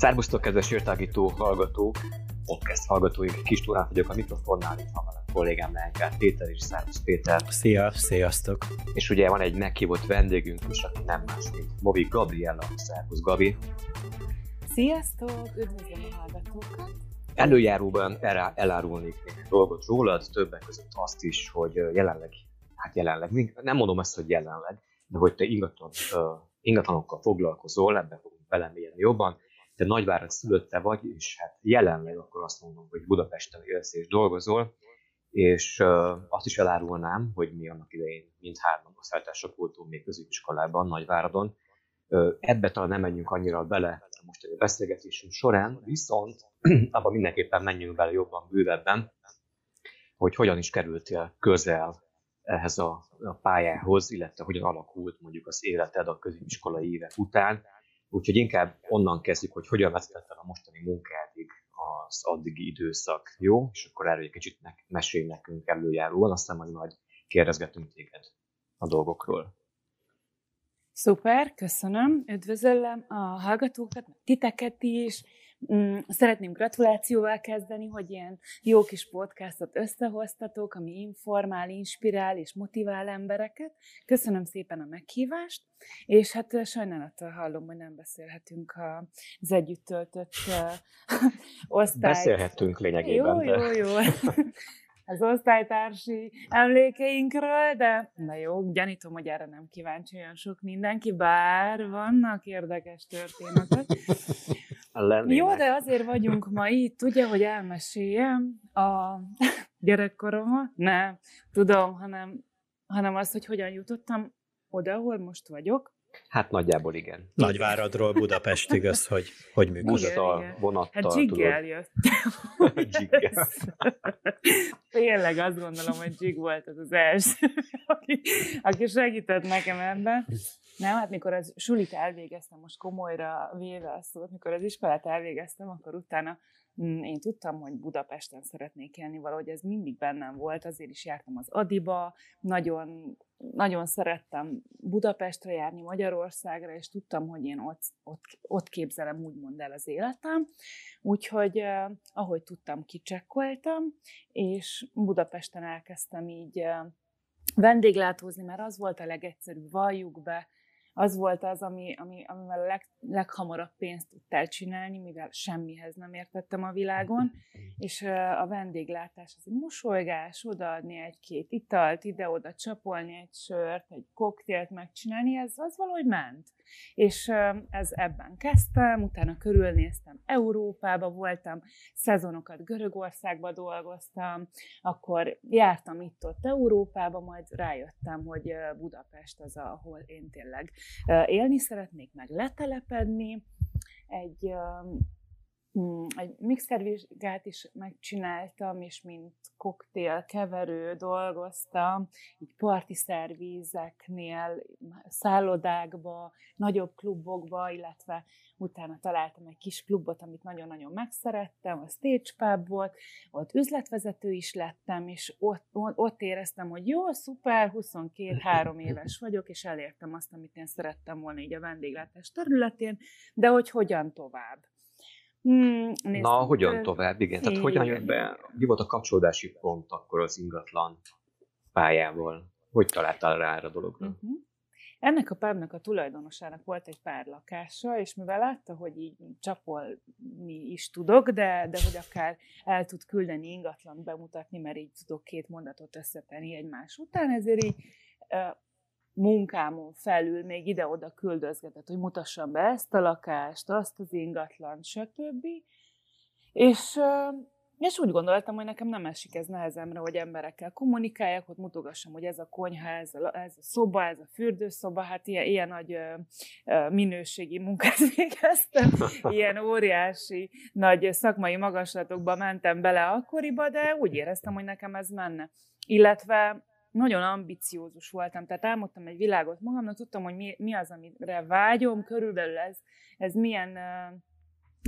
Szerbusztok, kedves értágító hallgatók, podcast hallgatóink, Kis Túrán vagyok a mikrofonnál, itt van kollégám Lenkár Péter és Szerbusz Péter. Szia, sziasztok! És ugye van egy meghívott vendégünk is, aki nem más, mint Movi Gabriella. Szerbusz Gabi. Sziasztok, üdvözlöm a hallgatókat! Előjáróban elárulnék néhány dolgot rólad, többek között azt is, hogy jelenleg, hát jelenleg, nem mondom ezt, hogy jelenleg, de hogy te ingatlan, ingatlanokkal foglalkozol, ebben fogunk belemélni jobban, te Nagyvárad szülötte vagy, és hát jelenleg akkor azt mondom, hogy Budapesten élsz és dolgozol, és azt is elárulnám, hogy mi annak idején mindhárman osztálytársak voltunk még középiskolában, Nagyváradon. Ebbe talán nem menjünk annyira bele a mostani beszélgetésünk során, viszont abban mindenképpen menjünk bele jobban, bővebben, hogy hogyan is kerültél közel ehhez a, a pályához, illetve hogyan alakult mondjuk az életed a középiskolai évek után, Úgyhogy inkább onnan kezdjük, hogy hogyan vezetett a mostani munkádig az addigi időszak, jó? És akkor erről egy kicsit mesélj nekünk előjáróan, aztán majd majd kérdezgetünk téged a dolgokról. Szuper, köszönöm, üdvözöllem a hallgatókat, titeket is, szeretném gratulációval kezdeni, hogy ilyen jó kis podcastot összehoztatok, ami informál, inspirál és motivál embereket. Köszönöm szépen a meghívást, és hát sajnálattal hallom, hogy nem beszélhetünk az együtt töltött osztályt. Beszélhetünk lényegében. Jó, jó, jó. az osztálytársi emlékeinkről, de na jó, gyanítom, hogy erre nem kíváncsi olyan sok mindenki, bár vannak érdekes történetek. Lennének. Jó, de azért vagyunk ma itt, ugye, hogy elmeséljem a gyerekkoromat? Nem, tudom, hanem, hanem azt, hogy hogyan jutottam oda, ahol most vagyok. Hát nagyjából igen. Nagyváradról Budapestig az, hogy, hogy működik. Busztal, vonattal. Hát dzsiggel jött. dzsiggel. Tényleg azt gondolom, hogy dzsig volt az az első, aki, aki segített nekem ebben. Nem, hát mikor az sulit elvégeztem, most komolyra véve a szót, mikor az iskolát elvégeztem, akkor utána mm, én tudtam, hogy Budapesten szeretnék élni, valahogy ez mindig bennem volt, azért is jártam az Adiba, nagyon, nagyon szerettem Budapestre járni, Magyarországra, és tudtam, hogy én ott, ott, ott képzelem úgymond el az életem. Úgyhogy eh, ahogy tudtam, kicsekkoltam, és Budapesten elkezdtem így eh, vendéglátózni, mert az volt a legegyszerűbb, valljuk be, az volt az, ami, ami, amivel a leg, leghamarabb pénzt tudtál csinálni, mivel semmihez nem értettem a világon, és a vendéglátás, az egy mosolygás, odaadni egy-két italt, ide-oda csapolni egy sört, egy koktélt megcsinálni, ez az valahogy ment. És ez ebben kezdtem, utána körülnéztem Európába, voltam, szezonokat Görögországba dolgoztam, akkor jártam itt-ott Európába, majd rájöttem, hogy Budapest az, ahol én tényleg élni szeretnék, meg letelepedni. Egy egy mixervizsgát is megcsináltam, és mint koktél keverő dolgoztam, így parti szervízeknél, szállodákba, nagyobb klubokba, illetve utána találtam egy kis klubot, amit nagyon-nagyon megszerettem, a Stage Pub volt, ott üzletvezető is lettem, és ott, ott éreztem, hogy jó, szuper, 22-3 éves vagyok, és elértem azt, amit én szerettem volna így a vendéglátás területén, de hogy hogyan tovább. Hmm, Na, hogyan tovább? Igen, tehát hogyan jött be, mi volt a kapcsolódási pont akkor az ingatlan pályával? Hogy találtál rá erre a dologra? Uh-huh. Ennek a pubnak a tulajdonosának volt egy pár lakása, és mivel látta, hogy így csapolni is tudok, de, de hogy akár el tud küldeni ingatlan bemutatni, mert így tudok két mondatot összetenni egymás után, ezért így munkámon felül még ide-oda küldözgetett, hogy mutassam be ezt a lakást, azt az ingatlan, stb. És, és úgy gondoltam, hogy nekem nem esik ez nehezemre, hogy emberekkel kommunikáljak, hogy mutogassam, hogy ez a konyha, ez a, ez a szoba, ez a fürdőszoba, hát ilyen, ilyen nagy minőségi munkát végeztem, ilyen óriási, nagy szakmai magaslatokba mentem bele akkoriba, de úgy éreztem, hogy nekem ez menne. Illetve nagyon ambiciózus voltam, tehát álmodtam egy világot magamnak, tudtam, hogy mi, mi az, amire vágyom, körülbelül ez, ez milyen,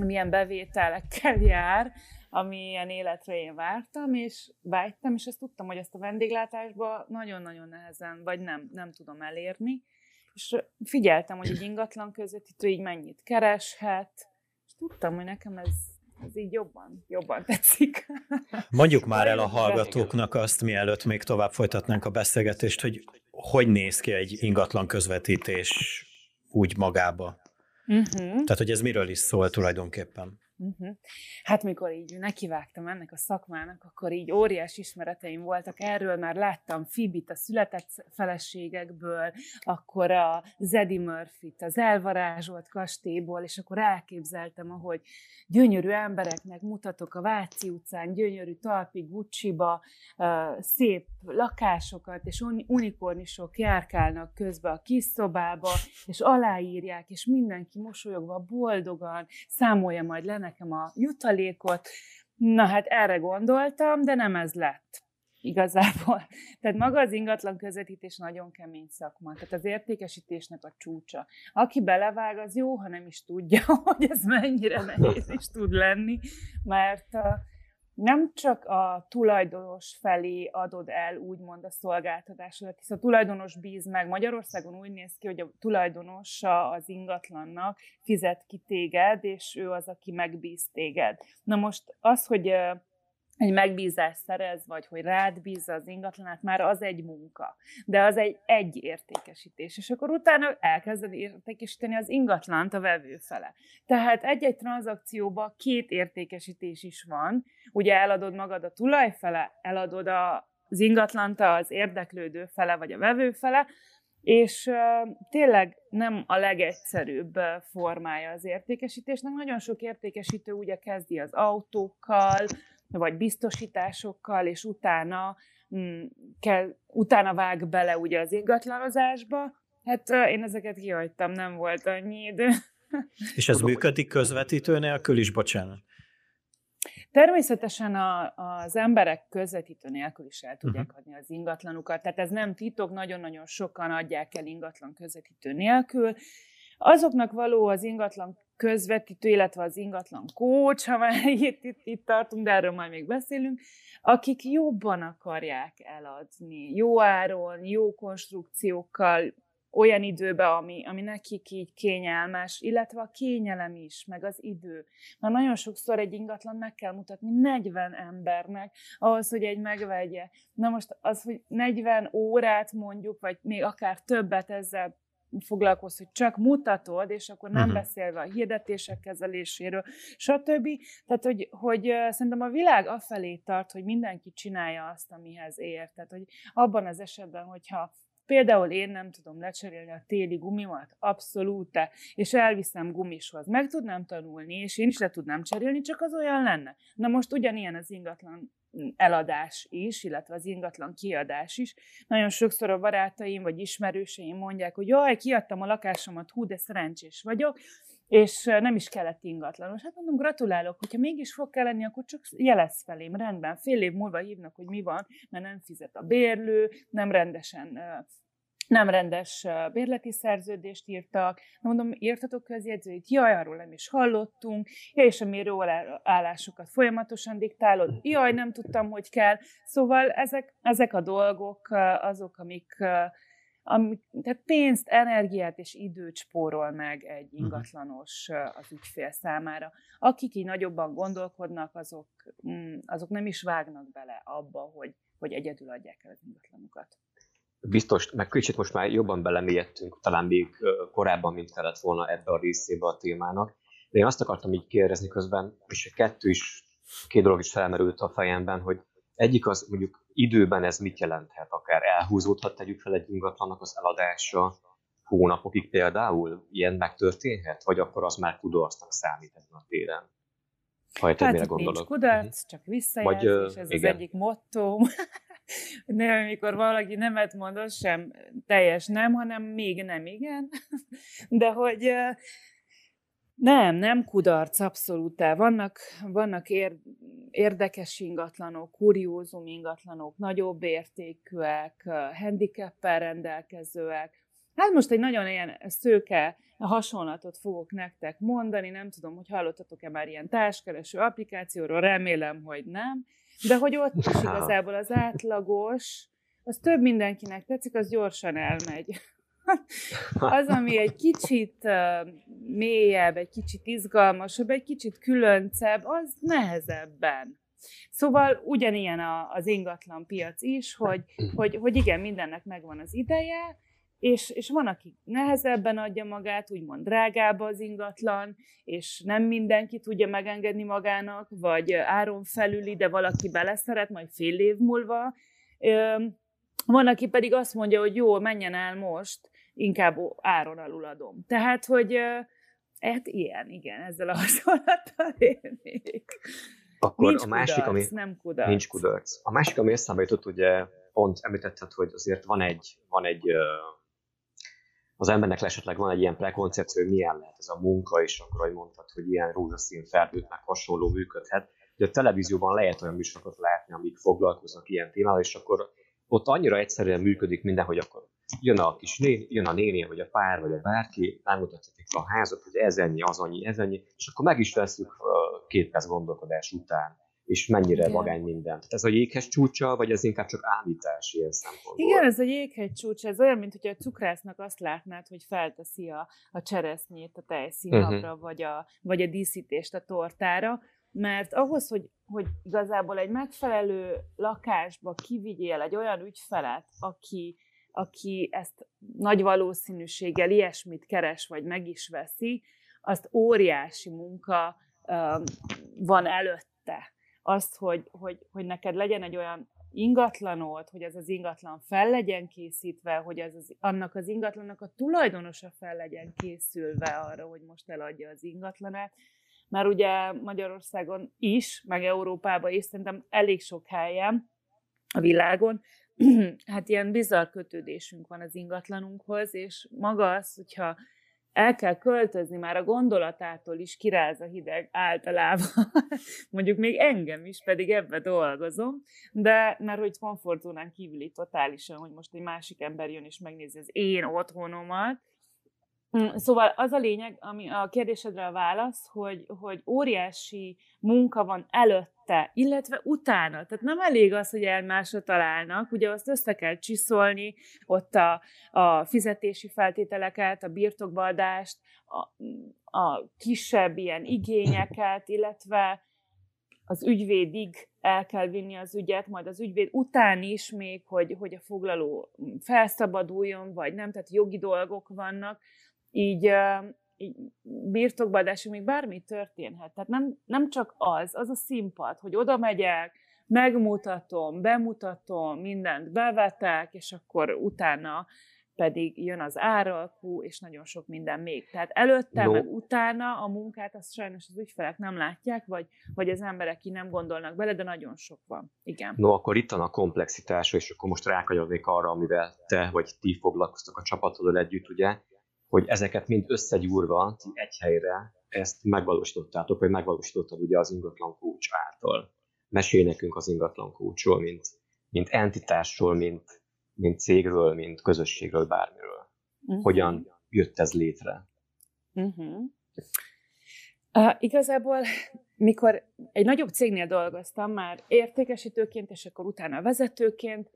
milyen bevételekkel jár, amilyen életre én vártam, és vágytam, és ezt tudtam, hogy ezt a vendéglátásba nagyon-nagyon nehezen, vagy nem, nem tudom elérni. És figyeltem, hogy egy ingatlan közvetítő így mennyit kereshet, és tudtam, hogy nekem ez, ez így jobban, jobban tetszik. Mondjuk már el a hallgatóknak azt, mielőtt még tovább folytatnánk a beszélgetést, hogy hogy néz ki egy ingatlan közvetítés úgy magába. Uh-huh. Tehát, hogy ez miről is szól tulajdonképpen. Uh-huh. Hát mikor így nekivágtam ennek a szakmának, akkor így óriás ismereteim voltak erről, már láttam Fibit a született feleségekből, akkor a Zedi Murphy-t az elvarázsolt kastélyból, és akkor elképzeltem, ahogy gyönyörű embereknek mutatok a Váci utcán, gyönyörű talpi Gucci-ba, szép lakásokat, és unikornisok járkálnak közbe a kis szobába, és aláírják, és mindenki mosolyogva, boldogan számolja majd le nekem a jutalékot. Na hát erre gondoltam, de nem ez lett igazából. Tehát maga az ingatlan közvetítés nagyon kemény szakma. Tehát az értékesítésnek a csúcsa. Aki belevág, az jó, ha nem is tudja, hogy ez mennyire nehéz is tud lenni, mert nem csak a tulajdonos felé adod el úgymond a szolgáltatásodat, hisz a tulajdonos bíz meg. Magyarországon úgy néz ki, hogy a tulajdonosa az ingatlannak fizet ki téged, és ő az, aki megbíz téged. Na most az, hogy egy megbízás szerez, vagy hogy rád bízza az ingatlanát, már az egy munka. De az egy, egy értékesítés. És akkor utána elkezded értékesíteni az ingatlant a vevő fele. Tehát egy-egy tranzakcióban két értékesítés is van. Ugye eladod magad a tulaj fele, eladod a, az ingatlant az érdeklődő fele, vagy a vevő fele, és tényleg nem a legegyszerűbb formája az értékesítésnek. Nagyon sok értékesítő ugye kezdi az autókkal, vagy biztosításokkal, és utána, mm, kell, utána vág bele ugye az ingatlanozásba. Hát én ezeket kihagytam, nem volt annyi idő. És ez működik közvetítő nélkül is, bocsánat? Természetesen a, az emberek közvetítő nélkül is el tudják uh-huh. adni az ingatlanukat, tehát ez nem titok, nagyon-nagyon sokan adják el ingatlan közvetítő nélkül. Azoknak való az ingatlan közvetítő, illetve az ingatlan kócs, ha már itt, itt, itt tartunk, de erről majd még beszélünk, akik jobban akarják eladni, jó áron, jó konstrukciókkal, olyan időbe, ami, ami nekik így kényelmes, illetve a kényelem is, meg az idő. Mert nagyon sokszor egy ingatlan meg kell mutatni 40 embernek ahhoz, hogy egy megvegye. Na most az, hogy 40 órát mondjuk, vagy még akár többet ezzel foglalkozz, hogy csak mutatod, és akkor nem uh-huh. beszélve a hirdetések kezeléséről, stb. Tehát, hogy, hogy szerintem a világ afelé tart, hogy mindenki csinálja azt, amihez ér. Tehát, hogy abban az esetben, hogyha Például én nem tudom lecserélni a téli gumimat, abszolút, és elviszem gumishoz. Meg tudnám tanulni, és én is le tudnám cserélni, csak az olyan lenne. Na most ugyanilyen az ingatlan eladás is, illetve az ingatlan kiadás is. Nagyon sokszor a barátaim vagy ismerőseim mondják, hogy jaj, kiadtam a lakásomat, hú, de szerencsés vagyok, és nem is kellett ingatlanos. Hát mondom, gratulálok, hogyha mégis fog kelleni, akkor csak jelez felém, rendben, fél év múlva hívnak, hogy mi van, mert nem fizet a bérlő, nem rendesen nem rendes bérleti szerződést írtak, mondom, írtatok közjegyzőit, jaj, arról nem is hallottunk, ja, és a mérőállásokat folyamatosan diktálod, jaj, nem tudtam, hogy kell. Szóval ezek, ezek a dolgok azok, amik, amik tehát pénzt, energiát és időt spórol meg egy mhm. ingatlanos az ügyfél számára. Akik így nagyobban gondolkodnak, azok, mm, azok nem is vágnak bele abba, hogy, hogy egyedül adják el az ingatlanukat biztos, meg kicsit most már jobban belemélyedtünk, talán még korábban, mint kellett volna ebbe a részébe a témának. De én azt akartam így kérdezni közben, és kettő is, két dolog is felmerült a fejemben, hogy egyik az mondjuk időben ez mit jelenthet, akár elhúzódhat, tegyük fel egy ingatlannak az eladása hónapokig például, ilyen megtörténhet, vagy akkor az már kudarcnak számít ezen a téren? Ha hát, mire gondolok. nincs kudarc, uh-huh. csak visszajelzés, vagy, ez igen. az egyik motto. de amikor valaki nemet mond, az sem teljes nem, hanem még nem igen. De hogy Nem, nem kudarc, abszolút. Vannak, vannak ér, érdekes ingatlanok, kuriózum ingatlanok, nagyobb értékűek, handicappel rendelkezőek. Hát most egy nagyon ilyen szőke hasonlatot fogok nektek mondani, nem tudom, hogy hallottatok-e már ilyen társkereső applikációról, remélem, hogy nem, de hogy ott is igazából az átlagos, az több mindenkinek tetszik, az gyorsan elmegy. az, ami egy kicsit mélyebb, egy kicsit izgalmasabb, egy kicsit különcebb, az nehezebben. Szóval ugyanilyen a, az ingatlan piac is, hogy, hogy, hogy igen, mindennek megvan az ideje, és, és van, aki nehezebben adja magát, úgymond drágább az ingatlan, és nem mindenki tudja megengedni magának, vagy áron felüli, de valaki beleszeret, majd fél év múlva. Van, aki pedig azt mondja, hogy jó, menjen el most, inkább áron alul adom. Tehát, hogy hát ilyen, igen, ezzel a hasonlattal élnék. Akkor nincs a másik, kudarc, ami nem kudarc. nincs kudarc. A másik, ami eszembe jutott, ugye pont említetted, hogy azért van egy, van egy az embernek esetleg van egy ilyen prekoncepció, hogy milyen lehet ez a munka, és akkor, ahogy mondtad, hogy ilyen rózsaszín felhőt hasonló működhet. De a televízióban lehet olyan műsorokat látni, amik foglalkoznak ilyen témával, és akkor ott annyira egyszerűen működik minden, hogy akkor jön a kis néni, jön a néni, vagy a pár, vagy a bárki, megmutatják a házat, hogy ez ennyi, az annyi, ez ennyi, és akkor meg is veszük két perc gondolkodás után, és mennyire Igen. magány minden. Tehát ez a jéghegy csúcsa, vagy ez inkább csak állítás ilyen szempontból? Igen, ez a jéghegy csúcsa, ez olyan, mint hogy a cukrásznak azt látnád, hogy felteszi a, a cseresznyét a tejszínhabra, uh-huh. vagy, a, vagy a díszítést a tortára, mert ahhoz, hogy, hogy igazából egy megfelelő lakásba kivigyél egy olyan ügyfelet, aki, aki ezt nagy valószínűséggel ilyesmit keres, vagy meg is veszi, azt óriási munka um, van előtte. Azt, hogy, hogy, hogy neked legyen egy olyan ingatlanod, hogy ez az ingatlan fel legyen készítve, hogy ez az, annak az ingatlannak a tulajdonosa fel legyen készülve arra, hogy most eladja az ingatlanát, mert ugye Magyarországon is, meg Európában is szerintem elég sok helyen a világon, hát ilyen bizarr kötődésünk van az ingatlanunkhoz, és maga az, hogyha el kell költözni, már a gondolatától is kiráz a hideg általában. Mondjuk még engem is, pedig ebbe dolgozom, de mert hogy komfortzónán kívüli totálisan, hogy most egy másik ember jön és megnézi az én otthonomat, Mm, szóval az a lényeg, ami a kérdésedre a válasz, hogy, hogy óriási munka van előtte, illetve utána. Tehát nem elég az, hogy elmásra találnak, ugye azt össze kell csiszolni, ott a, a fizetési feltételeket, a birtokbadást, a, a kisebb ilyen igényeket, illetve az ügyvédig el kell vinni az ügyet, majd az ügyvéd után is még, hogy, hogy a foglaló felszabaduljon, vagy nem, tehát jogi dolgok vannak így, így birtokbaadásig még bármi történhet. Tehát nem, nem csak az, az a színpad, hogy oda megyek, megmutatom, bemutatom, mindent bevetek, és akkor utána pedig jön az áralkú, és nagyon sok minden még. Tehát előtte, no. meg utána a munkát azt sajnos az ügyfelek nem látják, vagy, vagy az emberek ki nem gondolnak bele, de nagyon sok van. Igen. No, akkor itt van a komplexitása, és akkor most rákanyodnék arra, amivel te vagy ti foglalkoztok a csapatodon együtt, ugye, hogy ezeket mind összegyúrva ti egy helyre ezt megvalósítottátok, vagy megvalósítottad ugye az ingatlan coach által. Mesélj nekünk az ingatlan coachról, mint, mint entitásról, mint, mint cégről, mint közösségről, bármiről. Uh-huh. Hogyan jött ez létre? Uh-huh. Uh, igazából, mikor egy nagyobb cégnél dolgoztam már értékesítőként, és akkor utána vezetőként,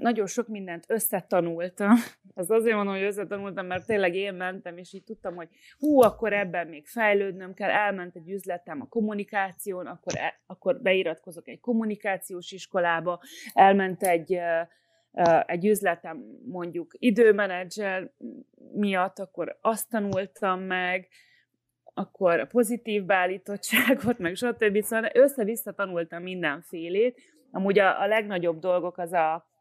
nagyon sok mindent összetanultam. Az azért mondom, hogy összetanultam, mert tényleg én mentem, és így tudtam, hogy hú, akkor ebben még fejlődnöm kell, elment egy üzletem a kommunikáción, akkor, e, akkor beiratkozok egy kommunikációs iskolába, elment egy, egy üzletem mondjuk időmenedzser miatt, akkor azt tanultam meg, akkor a pozitív beállítottságot, meg stb. Szóval össze-vissza tanultam mindenfélét. Amúgy a, a legnagyobb dolgok az a,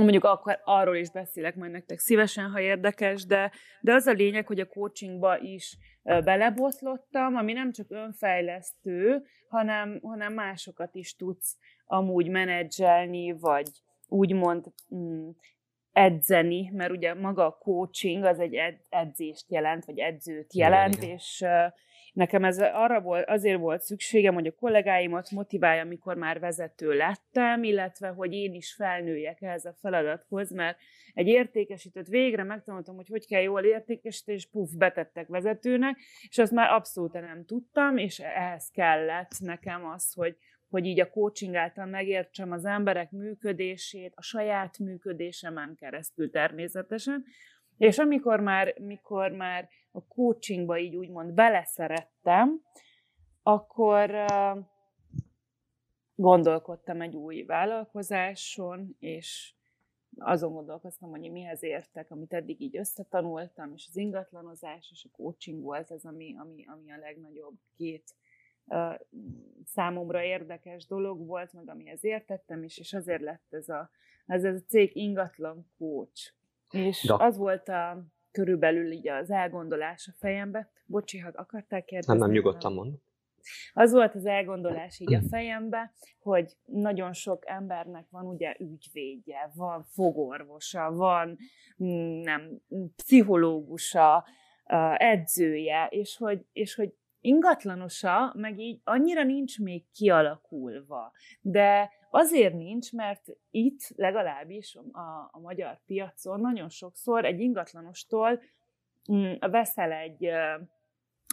Mondjuk akkor arról is beszélek majd nektek szívesen, ha érdekes, de, de az a lényeg, hogy a coachingba is belebotlottam, ami nem csak önfejlesztő, hanem, hanem másokat is tudsz amúgy menedzselni, vagy úgymond mm, edzeni, mert ugye maga a coaching az egy edzést jelent, vagy edzőt jelent, igen, és nekem ez arra volt, azért volt szükségem, hogy a kollégáimat motiválja, amikor már vezető lettem, illetve hogy én is felnőjek ehhez a feladathoz, mert egy értékesítőt végre megtanultam, hogy hogy kell jól értékesíteni, és puf, betettek vezetőnek, és azt már abszolút nem tudtam, és ehhez kellett nekem az, hogy, hogy így a coaching által megértsem az emberek működését, a saját működésemen keresztül természetesen, és amikor már, mikor már a coachingba így úgymond beleszerettem, akkor gondolkodtam egy új vállalkozáson, és azon gondolkoztam, hogy mihez értek, amit eddig így összetanultam, és az ingatlanozás és a coaching volt az, ami, ami, ami a legnagyobb két uh, számomra érdekes dolog volt, meg amihez értettem is, és azért lett ez a, ez, ez a cég ingatlan coach. És De... az volt a, körülbelül így az elgondolás a fejembe. Bocsi, ha akartál kérdezni? Nem, nem, nyugodtan mond. Az volt az elgondolás így a fejembe, hogy nagyon sok embernek van ugye ügyvédje, van fogorvosa, van mm, nem, pszichológusa, edzője, és hogy, és hogy ingatlanosa, meg így annyira nincs még kialakulva. De azért nincs, mert itt legalábbis a, a magyar piacon nagyon sokszor egy ingatlanostól mm, veszel egy,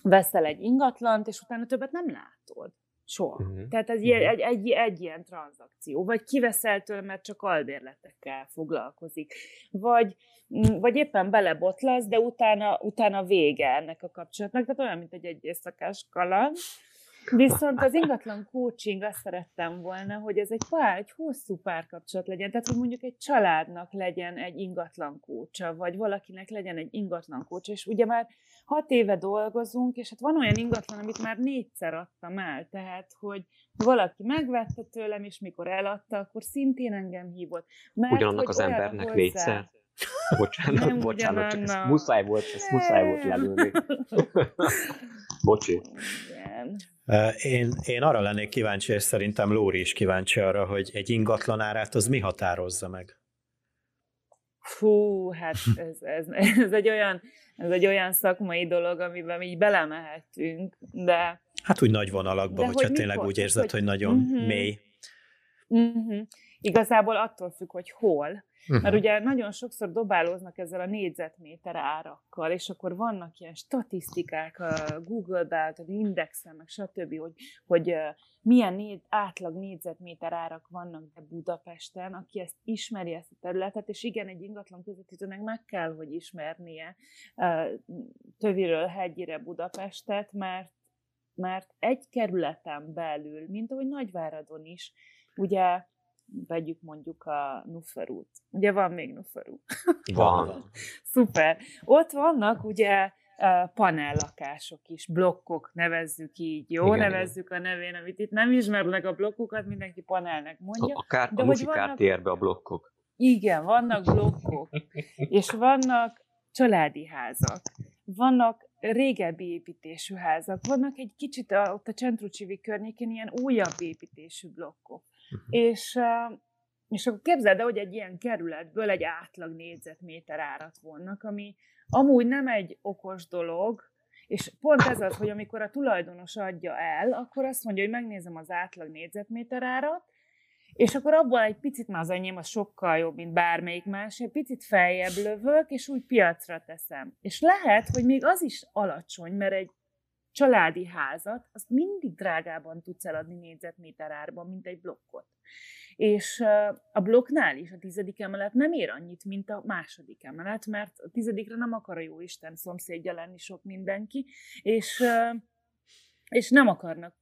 veszel egy ingatlant, és utána többet nem látod. Soha. Uh-huh. Tehát ez uh-huh. egy, egy, egy ilyen tranzakció. Vagy kiveszel tőle, mert csak albérletekkel foglalkozik. Vagy, mm, vagy éppen belebotlasz, de utána, utána vége ennek a kapcsolatnak. Tehát olyan, mint egy egy éjszakás kaland. Viszont az ingatlan coaching azt szerettem volna, hogy ez egy pár, egy hosszú párkapcsolat legyen. Tehát, hogy mondjuk egy családnak legyen egy ingatlan kócsa, vagy valakinek legyen egy ingatlan kócsa. És ugye már hat éve dolgozunk, és hát van olyan ingatlan, amit már négyszer adtam el. Tehát, hogy valaki megvette tőlem, és mikor eladta, akkor szintén engem hívott. Mert, Ugyanannak az embernek hozzá... négyszer? Bocsánat, nem bocsánat, csak ez muszáj volt, ez muszáj volt lelőni. Bocsi. Igen. Én, én arra lennék kíváncsi, és szerintem Lóri is kíváncsi arra, hogy egy ingatlan árát az mi határozza meg? Fú, hát ez, ez, ez, egy olyan, ez egy olyan szakmai dolog, amiben így belemehetünk, de... Hát úgy nagy vonalakban, hogyha hogy tényleg úgy érzed, hogy, hogy nagyon uh-huh. mély. Uh-huh. Igazából attól függ, hogy hol. Uh-huh. Mert ugye nagyon sokszor dobálóznak ezzel a négyzetméter árakkal, és akkor vannak ilyen statisztikák a Google-ben, az Indexen, meg stb., hogy, hogy milyen négy, átlag négyzetméter árak vannak de Budapesten, aki ezt ismeri ezt a területet, és igen, egy ingatlan közvetítőnek meg kell, hogy ismernie töviről hegyire Budapestet, mert mert egy kerületen belül, mint ahogy Nagyváradon is, ugye vegyük mondjuk a Nuferút. Ugye van még Nuferú? Van. Szuper. Ott vannak ugye panellakások is, blokkok, nevezzük így, jó? Igen, nevezzük igen. a nevén, amit itt nem ismernek a blokkokat, mindenki panelnek mondja. A, kár, de a hogy vannak, a blokkok. Igen, vannak blokkok, és vannak családi házak, vannak régebbi építésű házak, vannak egy kicsit a, ott a Centrucsivi környékén ilyen újabb építésű blokkok. Uh-huh. És, és akkor képzeld el, hogy egy ilyen kerületből egy átlag négyzetméter árat vonnak, ami amúgy nem egy okos dolog, és pont ez az, hogy amikor a tulajdonos adja el, akkor azt mondja, hogy megnézem az átlag négyzetméter árat, és akkor abból egy picit, már az enyém az sokkal jobb, mint bármelyik más, egy picit feljebb lövök, és úgy piacra teszem. És lehet, hogy még az is alacsony, mert egy családi házat, azt mindig drágában tudsz eladni négyzetméter árban, mint egy blokkot. És a blokknál is a tizedik emelet nem ér annyit, mint a második emelet, mert a tizedikre nem akar a jó Isten szomszédja lenni sok mindenki, és, és nem akarnak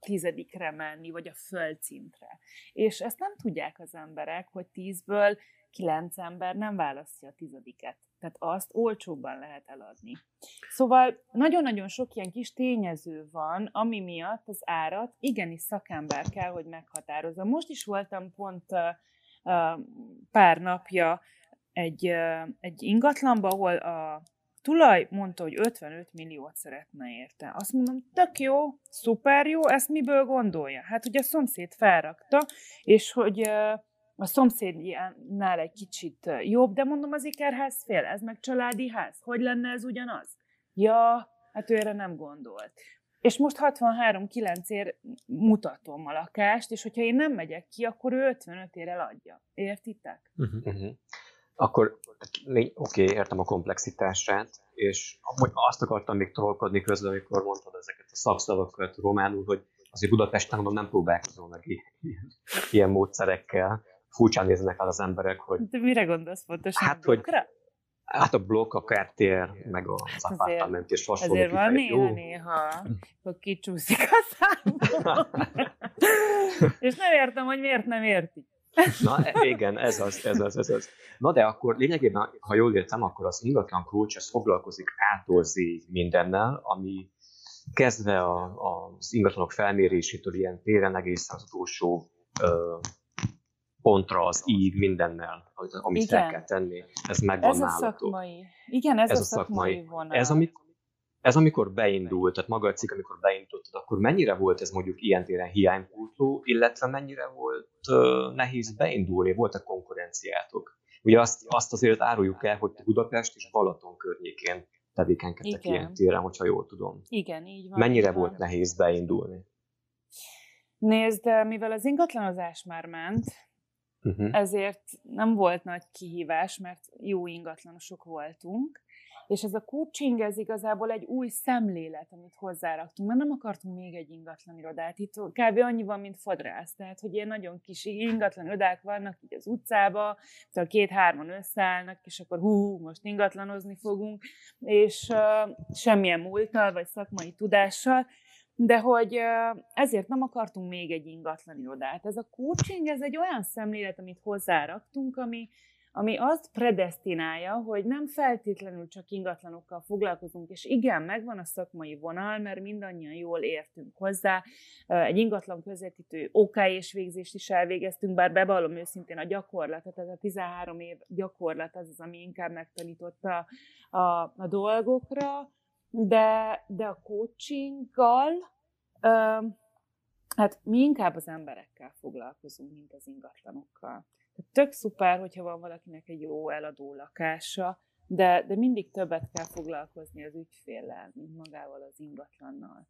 tizedikre menni, vagy a földszintre. És ezt nem tudják az emberek, hogy tízből kilenc ember nem választja a tizediket. Tehát azt olcsóbban lehet eladni. Szóval nagyon-nagyon sok ilyen kis tényező van, ami miatt az árat igenis szakember kell, hogy meghatározza. Most is voltam pont uh, uh, pár napja egy, uh, egy ingatlanba, ahol a tulaj mondta, hogy 55 milliót szeretne érte. Azt mondom, tök jó, szuper jó, ezt miből gondolja? Hát, hogy a szomszéd felrakta, és hogy a szomszédjánál egy kicsit jobb, de mondom, az ikerház fél, ez meg családi ház. Hogy lenne ez ugyanaz? Ja, hát ő erre nem gondolt. És most 63-9 ér mutatom a lakást, és hogyha én nem megyek ki, akkor ő 55 ér eladja. Értitek? Uh-huh. Uh-huh. Akkor oké, okay, értem a komplexitását, és azt akartam még trollkodni közben, amikor mondtad ezeket a szakszavakat románul, hogy azért Budapesten mondom, nem próbálkozom meg ilyen, ilyen módszerekkel. Furcsán néznek el az emberek, hogy... De mire gondolsz pontosan? Hát, hogy, Hát a blokk, a kártér, meg az hát apartament és hasonló Azért van néha-néha, hogy kicsúszik a számból. és nem értem, hogy miért nem érti. Na igen, ez az, ez az, ez az. Na de akkor lényegében, ha jól értem, akkor az ingatlan coach az foglalkozik átolzi mindennel, ami kezdve a, az ingatlanok felmérésétől ilyen téren egészen az utolsó ö, pontra, az íg, mindennel, amit Igen. fel kell tenni. Ez megvan Ez a szakmai. Igen, ez, ez a szakmai, szakmai vonal. Ez, amikor, ez amikor beindult, tehát maga a cikk, amikor beindultad, akkor mennyire volt ez mondjuk ilyen téren hiánypótló, illetve mennyire volt uh, nehéz beindulni, volt a konkurenciátok? Ugye azt, azt azért áruljuk el, hogy Budapest és Balaton környékén tevékenykedtek ilyen téren, hogyha jól tudom. Igen, így van. Mennyire így volt van. nehéz beindulni? Nézd, mivel az ingatlanozás már ment, Uh-huh. Ezért nem volt nagy kihívás, mert jó ingatlanosok voltunk, és ez a coaching, ez igazából egy új szemlélet, amit hozzáraktunk, mert nem akartunk még egy ingatlan irodát. Itt kb. annyi van, mint fodrász. Tehát, hogy ilyen nagyon kis ingatlan irodák vannak így az utcába, a két-hárman összeállnak, és akkor hú, most ingatlanozni fogunk, és uh, semmilyen múltal vagy szakmai tudással, de hogy ezért nem akartunk még egy ingatlan irodát. Ez a coaching, ez egy olyan szemlélet, amit hozzáraktunk, ami, ami azt predestinálja, hogy nem feltétlenül csak ingatlanokkal foglalkozunk, és igen, megvan a szakmai vonal, mert mindannyian jól értünk hozzá. Egy ingatlan közvetítő OK és végzést is elvégeztünk, bár bevallom őszintén a gyakorlatot, ez a 13 év gyakorlat az az, ami inkább megtanította a, a dolgokra, de, de a coachinggal, hát mi inkább az emberekkel foglalkozunk, mint az ingatlanokkal. Tehát tök szuper, hogyha van valakinek egy jó eladó lakása, de, de mindig többet kell foglalkozni az ügyféllel, mint magával az ingatlannal.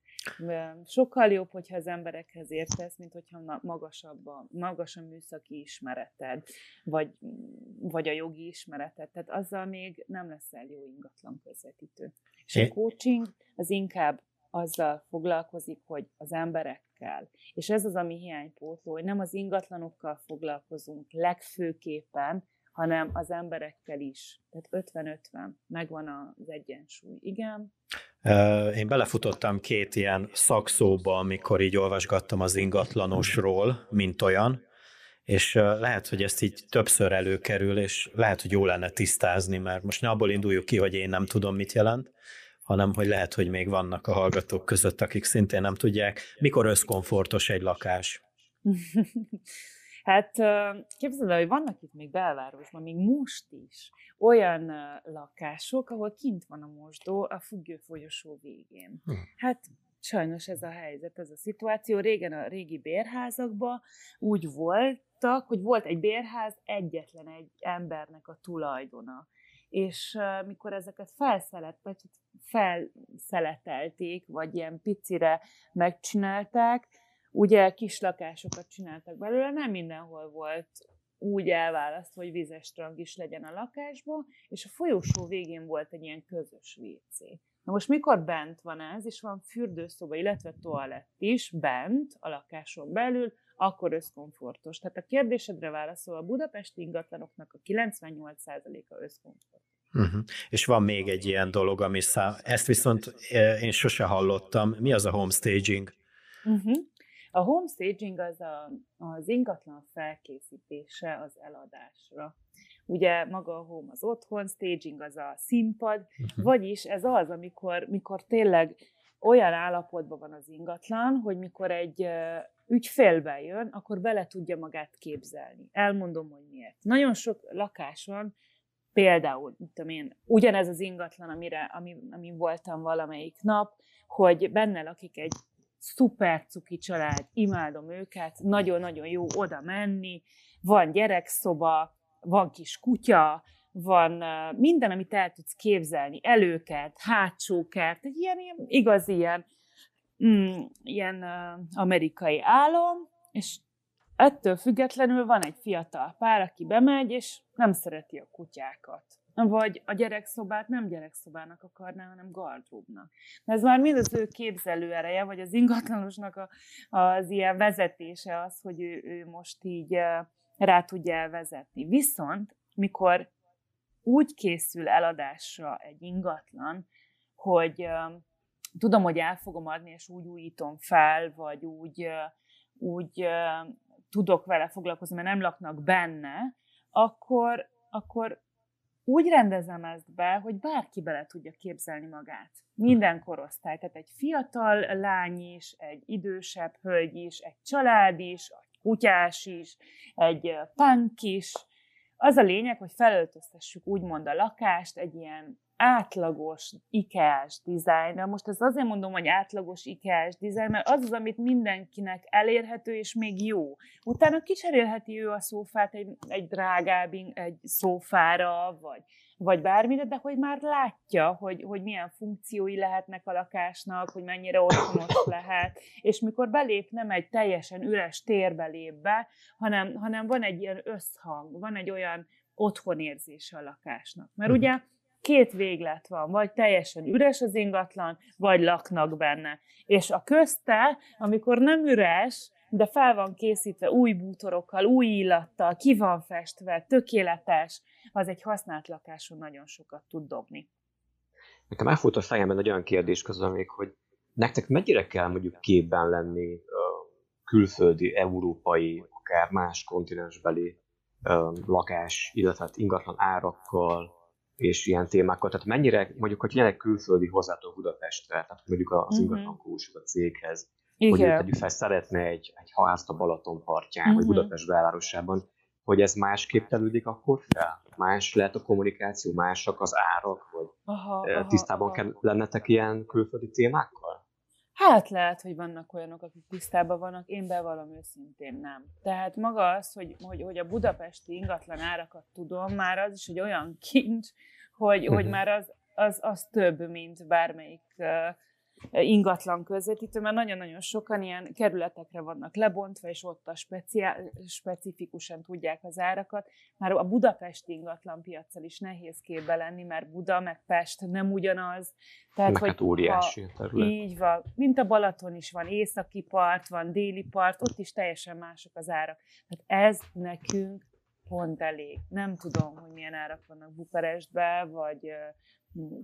Sokkal jobb, hogyha az emberekhez értesz, mint hogyha magasabb a, magas a műszaki ismereted, vagy, vagy a jogi ismereted. Tehát azzal még nem leszel jó ingatlan közvetítő. És a coaching az inkább azzal foglalkozik, hogy az emberekkel. És ez az, ami hiánypótló, hogy nem az ingatlanokkal foglalkozunk legfőképpen, hanem az emberekkel is. Tehát 50-50, megvan az egyensúly. Igen? Én belefutottam két ilyen szakszóba, amikor így olvasgattam az ingatlanosról, mint olyan, és lehet, hogy ezt így többször előkerül, és lehet, hogy jó lenne tisztázni, mert most ne abból induljuk ki, hogy én nem tudom, mit jelent, hanem hogy lehet, hogy még vannak a hallgatók között, akik szintén nem tudják, mikor összkomfortos egy lakás. Hát képzeld el, hogy vannak itt még belvárosban, még most is olyan lakások, ahol kint van a mosdó a függőfolyosó végén. Hm. Hát sajnos ez a helyzet, ez a szituáció. Régen a régi bérházakban úgy voltak, hogy volt egy bérház, egyetlen egy embernek a tulajdona. És uh, mikor ezeket felszelet, vagy felszeletelték, vagy ilyen picire megcsinálták, ugye kis lakásokat csináltak belőle, nem mindenhol volt úgy elválasztva, hogy vizes strang is legyen a lakásban, és a folyosó végén volt egy ilyen közös WC. Na most mikor bent van ez, és van fürdőszoba, illetve toalett is bent a lakáson belül, akkor összkomfortos. Tehát a kérdésedre válaszol, a budapesti ingatlanoknak a 98%-a összkomfortos. Uh-huh. És van még egy ilyen dolog, ami szám... Ezt viszont eh, én sose hallottam. Mi az a homestaging? Uh-huh. A homestaging az a, az ingatlan felkészítése az eladásra. Ugye maga a home az otthon, staging az a színpad, uh-huh. vagyis ez az, amikor, mikor tényleg olyan állapotban van az ingatlan, hogy mikor egy ügyfél bejön, akkor bele tudja magát képzelni. Elmondom, hogy miért. Nagyon sok lakás van, például, tudom én, ugyanez az ingatlan, amire, ami, ami voltam valamelyik nap, hogy benne lakik egy szuper cuki család, imádom őket, nagyon-nagyon jó oda menni, van gyerekszoba, van kis kutya, van minden, amit el tudsz képzelni, előkert, hátsókert, egy ilyen, ilyen igazi ilyen, mm, ilyen uh, amerikai álom, és ettől függetlenül van egy fiatal pár, aki bemegy, és nem szereti a kutyákat. Vagy a gyerekszobát nem gyerekszobának akarná, hanem gardróbnak. Ez már mind az ő képzelő ereje, vagy az ingatlanosnak a, az ilyen vezetése az, hogy ő, ő most így rá tudja elvezetni. Viszont, mikor úgy készül eladásra egy ingatlan, hogy tudom, hogy el fogom adni, és úgy újítom fel, vagy úgy, úgy tudok vele foglalkozni, mert nem laknak benne, akkor, akkor úgy rendezem ezt be, hogy bárki bele tudja képzelni magát. Minden korosztály, tehát egy fiatal lány is, egy idősebb hölgy is, egy család is, egy kutyás is, egy punk is. Az a lényeg, hogy felöltöztessük úgymond a lakást egy ilyen átlagos IKEA-s dizájnra. Most ez azért mondom, hogy átlagos IKEA-s dizájn, mert az az, amit mindenkinek elérhető és még jó. Utána kicserélheti ő a szófát egy, egy drágább egy szófára, vagy, vagy bármire, de hogy már látja, hogy, hogy milyen funkciói lehetnek a lakásnak, hogy mennyire otthonos lehet, és mikor belép, nem egy teljesen üres térbe lép be, hanem, hanem van egy ilyen összhang, van egy olyan otthonérzése a lakásnak. Mert mhm. ugye két véglet van, vagy teljesen üres az ingatlan, vagy laknak benne. És a közte, amikor nem üres, de fel van készítve új bútorokkal, új illattal, ki van festve, tökéletes, az egy használt lakáson nagyon sokat tud dobni. Nekem elfut a fejemben egy olyan kérdés közben még, hogy nektek mennyire kell mondjuk képben lenni külföldi, európai, akár más kontinensbeli lakás, illetve hát ingatlan árakkal, és ilyen témákkal. Tehát mennyire, mondjuk, hogy jelenleg külföldi hozzátok Budapestre, tehát mondjuk az uh-huh. ingatlan a céghez, Igen. hogy tegyük fel, szeretne egy, egy házt a Balaton partján, uh-huh. vagy mhm. Budapest belvárosában, hogy ez másképp telődik akkor fel? Más lehet a kommunikáció, másak az árak, vagy aha, aha, tisztában aha. kell lennetek ilyen külföldi témákkal? Hát lehet, hogy vannak olyanok, akik tisztában vannak, én bevallom őszintén nem. Tehát maga az, hogy, hogy, hogy a budapesti ingatlan árakat tudom, már az is egy olyan kincs, hogy, hogy mhm. már az, az, az több, mint bármelyik ingatlan közvetítő, mert nagyon-nagyon sokan ilyen kerületekre vannak lebontva, és ott a speciál, specifikusan tudják az árakat. Már a budapesti ingatlan piacsal is nehéz képbe lenni, mert Buda meg Pest nem ugyanaz. Tehát, hogy hát óriási ha, terület. Így van. Mint a Balaton is van, északi part, van déli part, ott is teljesen mások az árak. Tehát ez nekünk pont elég. Nem tudom, hogy milyen árak vannak Bukarestbe, vagy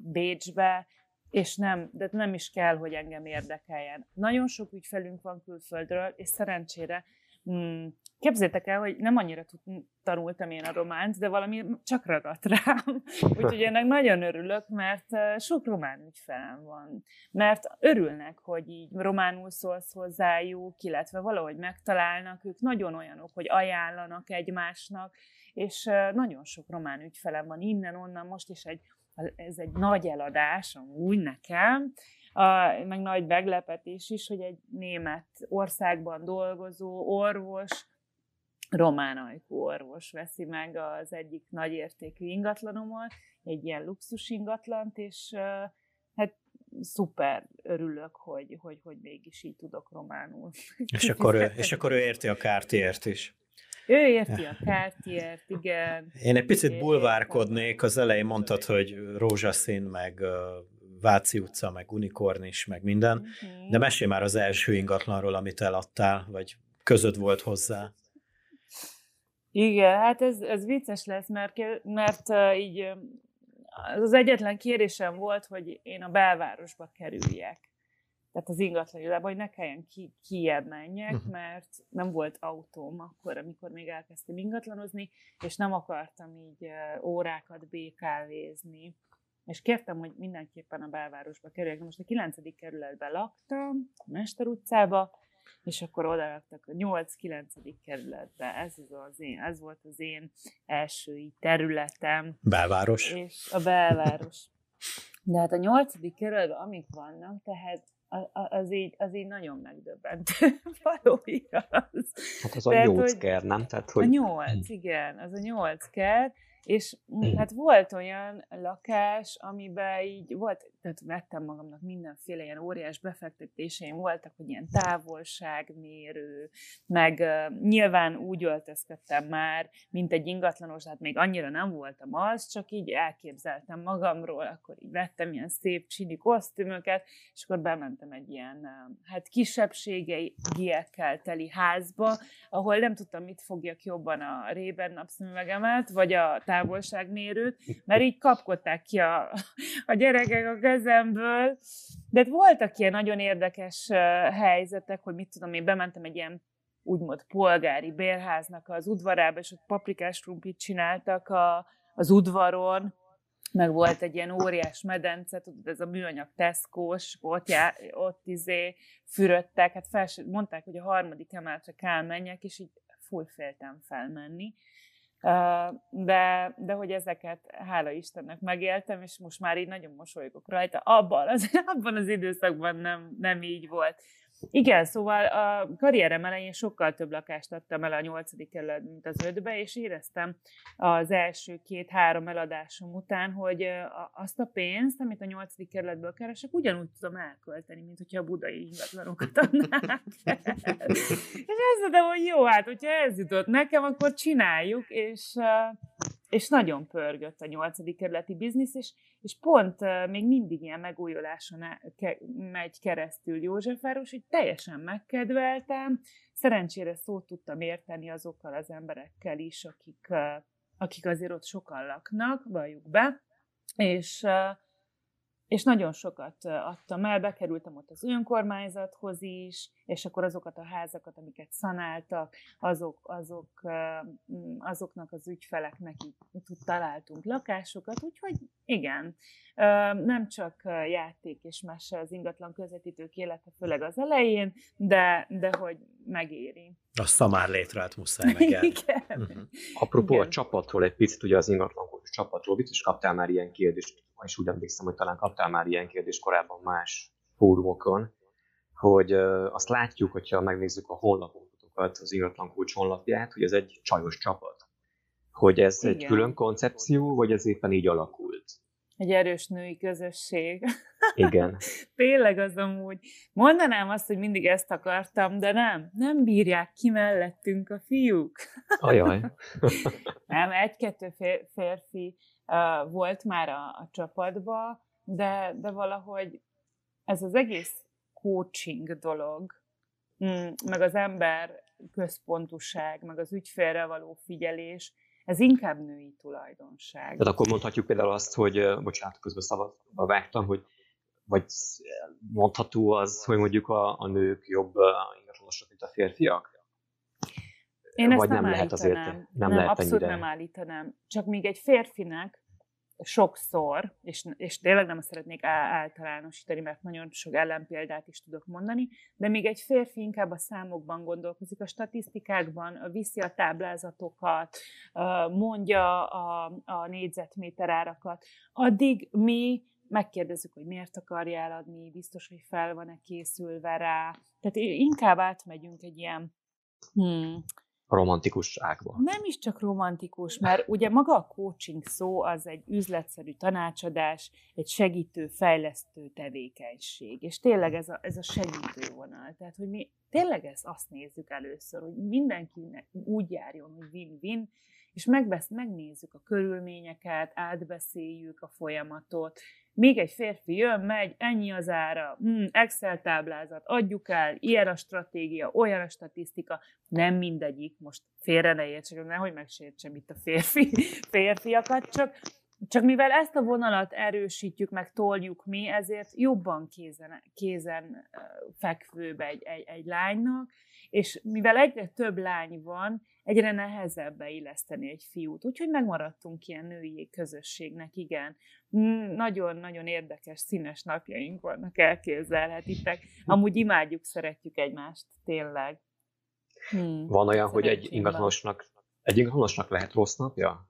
Bécsbe, és nem, de nem is kell, hogy engem érdekeljen. Nagyon sok ügyfelünk van külföldről, és szerencsére Hmm. Képzétek el, hogy nem annyira tanultam én a románt, de valami csak ragadt rám. Úgyhogy ennek nagyon örülök, mert sok román ügyfelem van. Mert örülnek, hogy így románul szólsz hozzájuk, illetve valahogy megtalálnak, ők nagyon olyanok, hogy ajánlanak egymásnak, és nagyon sok román ügyfelem van innen-onnan, most is egy ez egy nagy eladás amúgy nekem, a, meg nagy meglepetés is, hogy egy német országban dolgozó orvos, román ajkú orvos veszi meg az egyik nagy értékű ingatlanommal, egy ilyen luxus ingatlant, és hát szuper örülök, hogy, hogy, hogy mégis így tudok románul. És akkor, ő, és akkor ő érti a kártyért is. Ő érti a kártyért, igen. Én egy picit bulvárkodnék, az elején mondtad, hogy rózsaszín, meg Váci utca, meg unikornis, meg minden, uh-huh. de mesélj már az első ingatlanról, amit eladtál, vagy között volt hozzá. Igen, hát ez, ez vicces lesz, mert, mert uh, így az egyetlen kérésem volt, hogy én a belvárosba kerüljek tehát az ingatlan hogy ne kelljen ki, kiebb menjek, uh-huh. mert nem volt autóm akkor, amikor még elkezdtem ingatlanozni, és nem akartam így órákat békávézni. És kértem, hogy mindenképpen a belvárosba kerüljek. Most a 9. kerületben laktam, a Mester utcába, és akkor oda laktak a 8-9. kerületbe. Ez, az, az én, ez volt az én első területem. Belváros. És a belváros. De hát a 8. kerületben amik vannak, tehát az így, az így nagyon megdöbbent. Való igaz. Hát az a nyolc ker, nem? Tehát, hogy... A nyolc, igen, az a nyolc ker, és hát volt olyan lakás, amiben így volt, tehát vettem magamnak mindenféle ilyen óriás befektetéseim voltak, hogy ilyen távolságmérő, meg uh, nyilván úgy öltözködtem már, mint egy ingatlanos, hát még annyira nem voltam az, csak így elképzeltem magamról, akkor így vettem ilyen szép csini kosztümöket, és akkor bementem egy ilyen, uh, hát kisebbségiekkel teli házba, ahol nem tudtam, mit fogjak jobban a rében napszemüvegemet, vagy a távolságmérőt, mert így kapkodták ki a, a gyerekek a kezemből. De voltak ilyen nagyon érdekes helyzetek, hogy mit tudom, én bementem egy ilyen úgymond polgári bérháznak az udvarába, és ott paprikás krumplit csináltak a, az udvaron, meg volt egy ilyen óriás medence, tudod, ez a műanyag teszkós, ott, já, ott izé fürödtek, hát fel, mondták, hogy a harmadik emeletre kell menjek, és így full féltem felmenni. De, de hogy ezeket hála Istennek megéltem, és most már így nagyon mosolygok rajta. Abban az, abban az időszakban nem, nem így volt. Igen, szóval a karrierem elején sokkal több lakást adtam el a nyolcadik kerület, mint az ötbe, és éreztem az első két-három eladásom után, hogy azt a pénzt, amit a nyolcadik kerületből keresek, ugyanúgy tudom elkölteni, mint hogyha a budai ingatlanokat adnák és azt mondom, hogy jó, hát hogyha ez jutott nekem, akkor csináljuk, és és nagyon pörgött a nyolcadik kerületi biznisz, és, és pont uh, még mindig ilyen megújuláson ke, megy keresztül Józsefváros, hogy teljesen megkedveltem, szerencsére szót tudtam érteni azokkal az emberekkel is, akik, uh, akik azért ott sokan laknak, valljuk be, és uh, és nagyon sokat adtam el, bekerültem ott az önkormányzathoz is, és akkor azokat a házakat, amiket szanáltak, azok, azok, azoknak az ügyfeleknek így találtunk lakásokat, úgyhogy igen, nem csak játék és mese az ingatlan közvetítők élete, főleg az elején, de, de hogy megéri. A szamár létrát muszáj meg Igen. Uh-huh. Apropó Igen. a csapatról egy picit, ugye az ingatlan csapatról, biztos kaptál már ilyen kérdést, és úgy emlékszem, hogy talán kaptál már ilyen kérdést korábban más fórumokon, hogy azt látjuk, hogyha megnézzük a honlapokat, az ingatlan kulcs honlapját, hogy ez egy csajos csapat. Hogy ez Igen. egy külön koncepció, vagy ez éppen így alakult? Egy erős női közösség. Igen. Tényleg az amúgy. Mondanám azt, hogy mindig ezt akartam, de nem. Nem bírják ki mellettünk a fiúk. Ajaj. nem, egy-kettő férfi uh, volt már a, a csapatba, de, de valahogy ez az egész coaching dolog, mm, meg az ember központuság, meg az ügyfélre való figyelés, ez inkább női tulajdonság. Tehát akkor mondhatjuk például azt, hogy, bocsánat, közben szavazba vágtam, hogy vagy mondható az, hogy mondjuk a, a nők jobb ingatlanosak, mint a férfiak? Én ezt vagy nem, nem lehet azért, nem, nem lehet abszolút ennyire. nem állítanám. Csak még egy férfinek sokszor, és, és tényleg nem szeretnék általánosítani, mert nagyon sok ellenpéldát is tudok mondani, de még egy férfi inkább a számokban gondolkozik, a statisztikákban viszi a táblázatokat, mondja a, a négyzetméter árakat, addig mi megkérdezzük, hogy miért akarja eladni, biztos, hogy fel van-e készülve rá. Tehát inkább átmegyünk egy ilyen hmm, romantikus ágba. Nem is csak romantikus, mert ugye maga a coaching szó az egy üzletszerű tanácsadás, egy segítő, fejlesztő tevékenység. És tényleg ez a, ez a segítő vonal. Tehát, hogy mi tényleg ezt azt nézzük először, hogy mindenkinek úgy járjon, hogy win-win, és megbesz, megnézzük a körülményeket, átbeszéljük a folyamatot, még egy férfi jön, megy, ennyi az ára, hmm, Excel táblázat, adjuk el, ilyen a stratégia, olyan a statisztika, nem mindegyik, most félre ne értsek, nehogy megsértsem itt a férfi, férfiakat, csak, csak mivel ezt a vonalat erősítjük, meg toljuk mi, ezért jobban kézen, kézen fekvőbb egy, egy, egy lánynak, és mivel egyre több lány van, egyre nehezebb beilleszteni egy fiút. Úgyhogy megmaradtunk ilyen női közösségnek, igen. Nagyon-nagyon érdekes, színes napjaink vannak, elképzelhetitek. Amúgy imádjuk, szeretjük egymást, tényleg. Hmm. Van olyan, hogy egy ingatlanosnak, egy ingatlanosnak lehet rossz napja?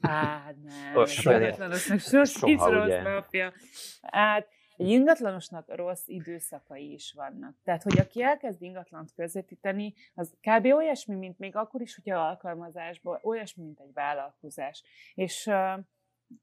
Hát nem, egy ingatlanosnak sosem rossz napja. Hát egy ingatlanosnak rossz időszakai is vannak. Tehát, hogy aki elkezd ingatlant közvetíteni, az kb. olyasmi, mint még akkor is, hogyha alkalmazásból, olyasmi, mint egy vállalkozás. És uh,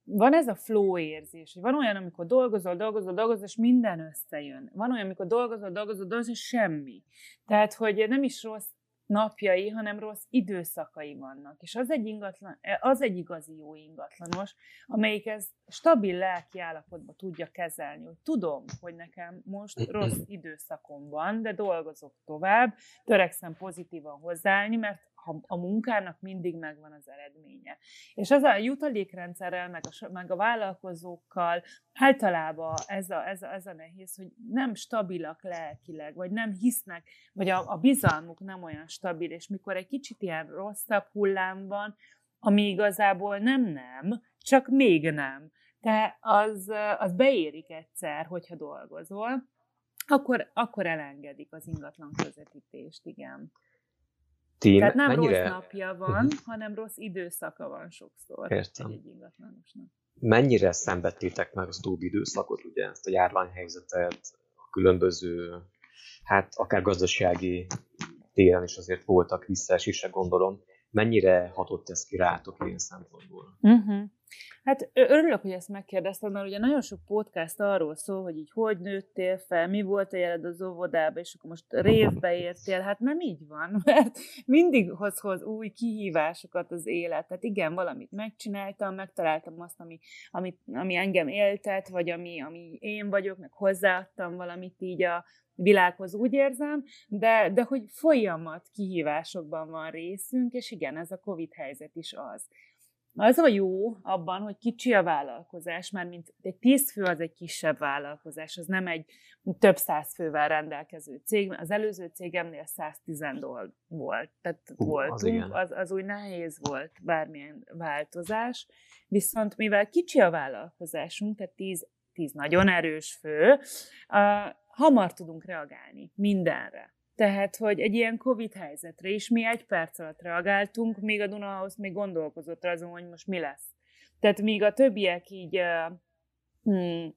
van ez a flow érzés, hogy van olyan, amikor dolgozol, dolgozol, dolgozol, és minden összejön. Van olyan, amikor dolgozol, dolgozol, dolgozol, és semmi. Tehát, hogy nem is rossz napjai, hanem rossz időszakai vannak. És az egy, ingatlan, az egy igazi jó ingatlanos, amelyik ez stabil lelki állapotban tudja kezelni, hogy tudom, hogy nekem most rossz időszakom van, de dolgozok tovább, törekszem pozitívan hozzáállni, mert a munkának mindig megvan az eredménye. És az a jutalékrendszerrel, meg a, meg a vállalkozókkal általában ez a, ez, a, ez a nehéz, hogy nem stabilak lelkileg, vagy nem hisznek, vagy a, a bizalmuk nem olyan stabil, és mikor egy kicsit ilyen rosszabb hullám van, ami igazából nem nem, csak még nem. De az, az beérik egyszer, hogyha dolgozol, akkor, akkor elengedik az ingatlan közvetítést, igen. Ti Tehát nem mennyire... rossz napja van, uh-huh. hanem rossz időszaka van sokszor Értem. egy ingatlanosnak. Mennyire szenvedtétek meg az utóbbi időszakot, ugye ezt a járványhelyzetet, a különböző, hát akár gazdasági téren is azért voltak visszaesések, gondolom. Mennyire hatott ez ki rátok ilyen szempontból? Uh-huh. Hát örülök, hogy ezt megkérdezted, mert ugye nagyon sok podcast arról szól, hogy így hogy nőttél fel, mi volt a jeled az óvodába, és akkor most révbe értél. Hát nem így van, mert mindig hoz, hoz új kihívásokat az élet. Tehát igen, valamit megcsináltam, megtaláltam azt, ami, ami, ami engem éltet, vagy ami, ami én vagyok, meg hozzáadtam valamit így a világhoz, úgy érzem, de, de hogy folyamat kihívásokban van részünk, és igen, ez a Covid helyzet is az. Az a jó abban, hogy kicsi a vállalkozás, mert mint egy tíz fő az egy kisebb vállalkozás, az nem egy több száz fővel rendelkező cég. Az előző cégemnél 110 doll volt, tehát Hú, voltunk, az, az, az úgy nehéz volt bármilyen változás, viszont mivel kicsi a vállalkozásunk, tehát 10, 10 nagyon erős fő, uh, hamar tudunk reagálni mindenre. Tehát, hogy egy ilyen Covid helyzetre is mi egy perc alatt reagáltunk, még a Dunahoz még gondolkozott azon, hogy most mi lesz. Tehát míg a többiek így uh, hmm,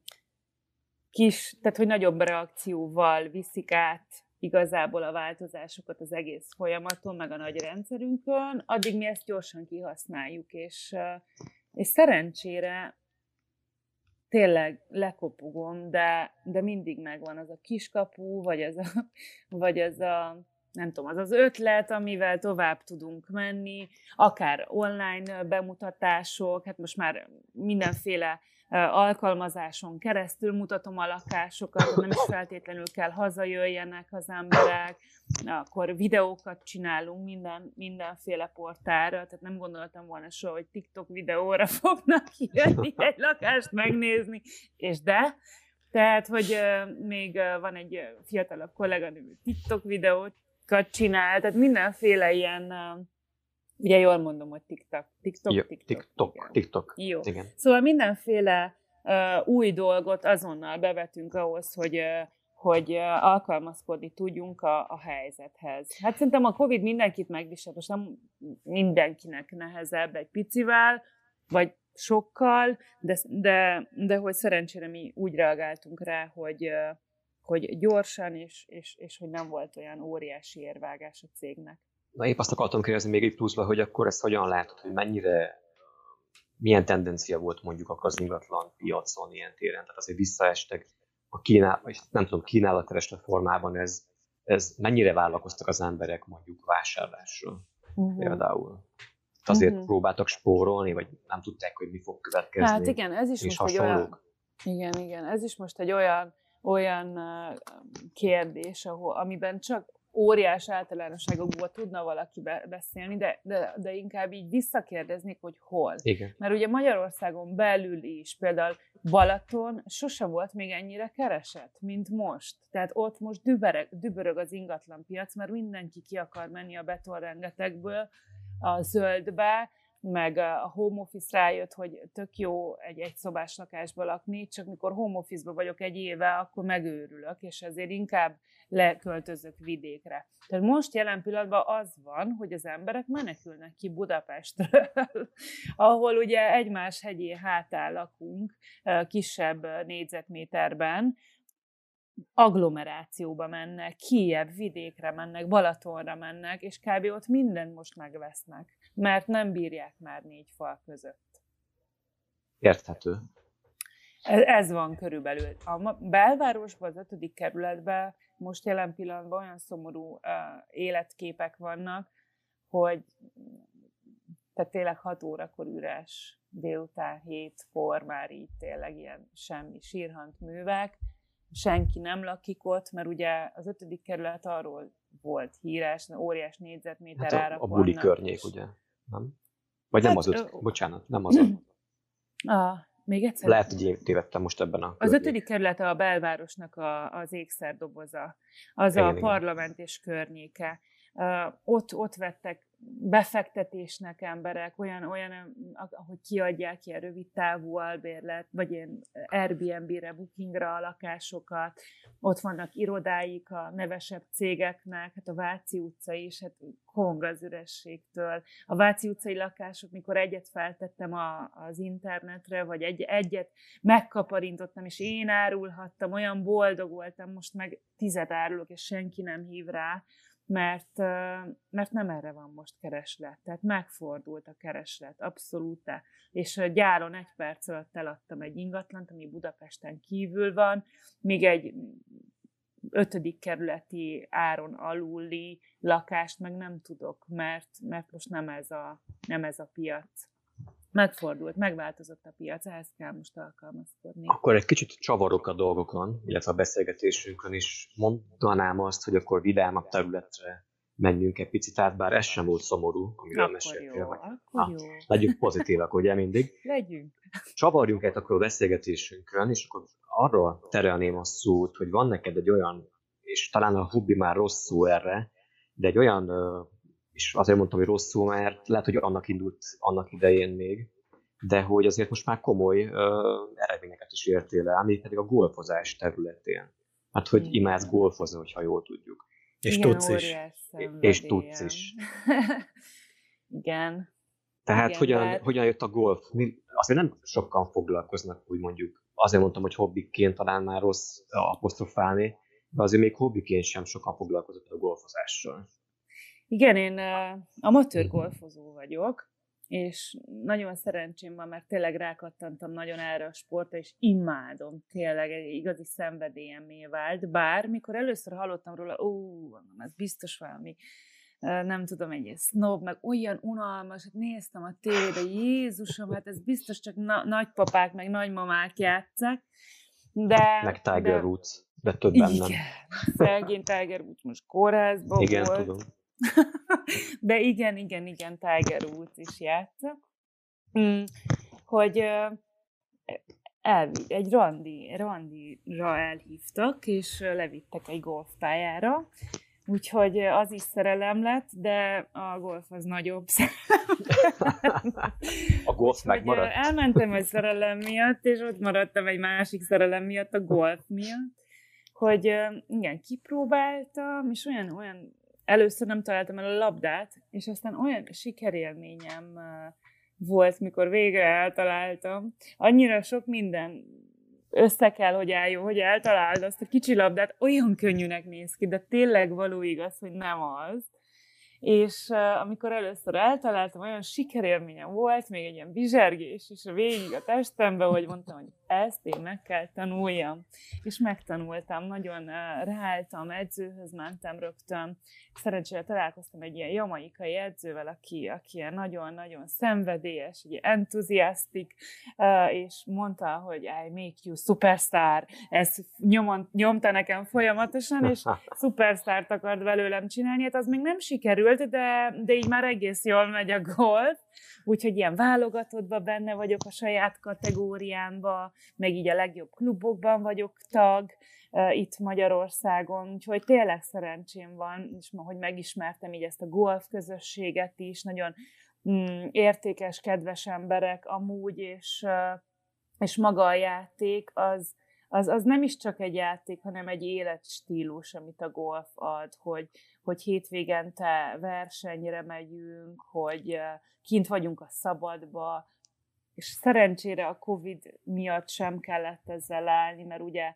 kis, tehát hogy nagyobb reakcióval viszik át igazából a változásokat az egész folyamaton, meg a nagy rendszerünkön, addig mi ezt gyorsan kihasználjuk, és, és szerencsére tényleg lekopogom, de, de mindig megvan az a kiskapu, vagy ez a, vagy ez a nem tudom, az az ötlet, amivel tovább tudunk menni, akár online bemutatások, hát most már mindenféle alkalmazáson keresztül mutatom a lakásokat, nem is feltétlenül kell hazajöjjenek az emberek, akkor videókat csinálunk minden, mindenféle portára, tehát nem gondoltam volna soha, hogy TikTok videóra fognak jönni egy lakást megnézni, és de, tehát, hogy még van egy fiatalabb kolléganő, TikTok videót csinál, tehát mindenféle ilyen Ugye jól mondom, hogy TikTok. TikTok, Jó, TikTok. TikTok, TikTok. Jó. Igen. Szóval mindenféle uh, új dolgot azonnal bevetünk ahhoz, hogy uh, hogy uh, alkalmazkodni tudjunk a, a helyzethez. Hát szerintem a Covid mindenkit megvisel, most nem mindenkinek nehezebb egy picivel, vagy sokkal, de, de, de hogy szerencsére mi úgy reagáltunk rá, hogy, hogy gyorsan, és, és, és hogy nem volt olyan óriási érvágás a cégnek. Na épp azt akartam kérdezni még egy pluszba, hogy akkor ezt hogyan látod, hogy mennyire, milyen tendencia volt mondjuk akkor az ingatlan piacon ilyen téren, tehát azért visszaestek a kínál, vagy nem tudom, kínálatkereslet formában ez, ez mennyire vállalkoztak az emberek mondjuk vásárlásról uh-huh. például. Azért uh-huh. próbáltak spórolni, vagy nem tudták, hogy mi fog következni. Hát igen, ez is most hasonlók. egy olyan, igen, igen, ez is most egy olyan, olyan kérdés, ahol, amiben csak óriás általánosságokból tudna valaki beszélni, de, de, de inkább így visszakérdeznék, hogy hol. Igen. Mert ugye Magyarországon belül is, például Balaton sose volt még ennyire keresett, mint most. Tehát ott most dübereg, dübörög az ingatlan piac, mert mindenki ki akar menni a betonrengetegből a zöldbe, meg a home office rájött, hogy tök jó egy egyszobás lakásba lakni, csak mikor home office vagyok egy éve, akkor megőrülök, és ezért inkább leköltözök vidékre. Tehát most jelen pillanatban az van, hogy az emberek menekülnek ki Budapestről, ahol ugye egymás hegyé hátán lakunk, kisebb négyzetméterben, agglomerációba mennek, Kijebb, vidékre mennek, Balatonra mennek, és kb. ott mindent most megvesznek, mert nem bírják már négy fal között. Érthető. Ez, ez van körülbelül. A belvárosban, az ötödik kerületben most jelen pillanatban olyan szomorú uh, életképek vannak, hogy tehát tényleg 6 órakor üres, délután hétkor már így tényleg ilyen semmi sírhant művek, senki nem lakik ott, mert ugye az ötödik kerület arról volt híres, óriás négyzetméter hát árak A buli vannak, környék, ugye? Nem? Vagy hát, nem az öt, ö... bocsánat, nem az a... a még egyszer? Lehet, hogy tévedtem most ebben a... Az ötödik kerület a belvárosnak a, az ékszerdoboza. Az igen, a parlament és környéke. Uh, ott, ott vettek befektetésnek emberek, olyan, olyan, ahogy kiadják ilyen rövid távú albérlet, vagy ilyen Airbnb-re, Bookingra a lakásokat, ott vannak irodáik a nevesebb cégeknek, hát a Váci utca is, hát kong az ürességtől. A Váci utcai lakások, mikor egyet feltettem a, az internetre, vagy egy, egyet megkaparintottam, és én árulhattam, olyan boldog voltam, most meg tizet árulok, és senki nem hív rá, mert, mert nem erre van most kereslet. Tehát megfordult a kereslet, abszolút. És gyáron egy perc alatt eladtam egy ingatlant, ami Budapesten kívül van, még egy ötödik kerületi áron aluli lakást meg nem tudok, mert, mert most nem ez a, nem ez a piac megfordult, megváltozott a piac, ehhez kell most alkalmazkodni. Akkor egy kicsit csavarok a dolgokon, illetve a beszélgetésünkön is mondanám azt, hogy akkor vidámabb területre menjünk egy picit át, bár ez sem volt szomorú, amiről meséltél. Vagy, jó. Legyünk pozitívak, ugye mindig. Legyünk. Csavarjunk egy akkor a beszélgetésünkön, és akkor arról terelném a szót, hogy van neked egy olyan, és talán a hobbi már rossz szó erre, de egy olyan és azért mondtam, hogy rosszul, mert lehet, hogy annak indult annak idején még, de hogy azért most már komoly uh, eredményeket is értél el, ami pedig a golfozás területén. Hát, hogy hmm. imádsz golfozni, hogyha jól tudjuk. És Igen, tudsz is. És tudsz is. Igen. Tehát Igen, hogyan, bár... hogyan jött a golf? Mi, azért nem sokan foglalkoznak, úgy mondjuk. Azért mondtam, hogy hobbiként talán már rossz apostrofálni, de azért még hobbiként sem sokan foglalkozott a golfozással. Igen, én uh, amatőr golfozó vagyok, és nagyon szerencsém van, mert tényleg rákattantam nagyon erre a sportra, és imádom, tényleg egy igazi szenvedélyemmé vált, bár mikor először hallottam róla, ó, ez biztos valami, nem tudom, egy snob, meg olyan unalmas, hát néztem a tévébe, Jézusom, hát ez biztos csak na- nagypapák, meg nagymamák játszák, de... Meg Tiger de, Woods, de többen igen, nem. szegény Tiger Woods most kórházban igen, volt. tudom. De igen, igen, igen, Tiger Woods is játszott. Mm, hogy elvi, egy randi, randira elhívtak, és levittek egy golfpályára, úgyhogy az is szerelem lett, de a golf az nagyobb A golf úgyhogy megmaradt? Elmentem egy szerelem miatt, és ott maradtam egy másik szerelem miatt, a golf miatt, hogy igen, kipróbáltam, és olyan, olyan először nem találtam el a labdát, és aztán olyan sikerélményem volt, mikor végre eltaláltam. Annyira sok minden össze kell, hogy álljon, hogy eltaláld azt a kicsi labdát, olyan könnyűnek néz ki, de tényleg való igaz, hogy nem az és amikor először eltaláltam, olyan sikerélményem volt, még egy ilyen bizsergés is a végig a testembe, hogy mondtam, hogy ezt én meg kell tanuljam. És megtanultam, nagyon uh, ráálltam, edzőhöz mentem rögtön. Szerencsére találkoztam egy ilyen jamaikai edzővel, aki, aki ilyen nagyon-nagyon szenvedélyes, egy entuziasztik, uh, és mondta, hogy I make you superstar. Ez nyomon, nyomta nekem folyamatosan, és superstárt akart belőlem csinálni. Hát az még nem sikerült, de, de így már egész jól megy a golf, úgyhogy ilyen válogatottban benne vagyok a saját kategóriámba, meg így a legjobb klubokban vagyok tag, itt Magyarországon, úgyhogy tényleg szerencsém van, és hogy megismertem így ezt a golf közösséget is, nagyon mm, értékes, kedves emberek amúgy, és, és maga a játék az, az, az nem is csak egy játék, hanem egy életstílus, amit a golf ad, hogy, hogy hétvégente versenyre megyünk, hogy kint vagyunk a szabadba, és szerencsére a Covid miatt sem kellett ezzel állni, mert ugye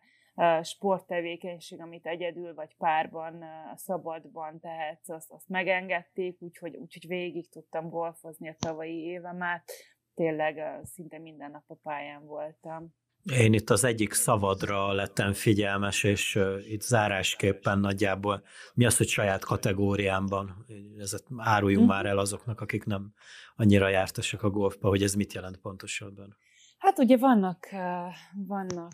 sporttevékenység, amit egyedül vagy párban, szabadban tehetsz, azt, azt megengedték, úgyhogy, úgyhogy végig tudtam golfozni a tavalyi évemet. Tényleg szinte minden nap a pályán voltam. Én itt az egyik szavadra lettem figyelmes, és itt zárásképpen nagyjából mi az, hogy saját kategóriámban, ezet áruljunk mm. már el azoknak, akik nem annyira jártasak a golfba, hogy ez mit jelent pontosabban. Hát ugye vannak, vannak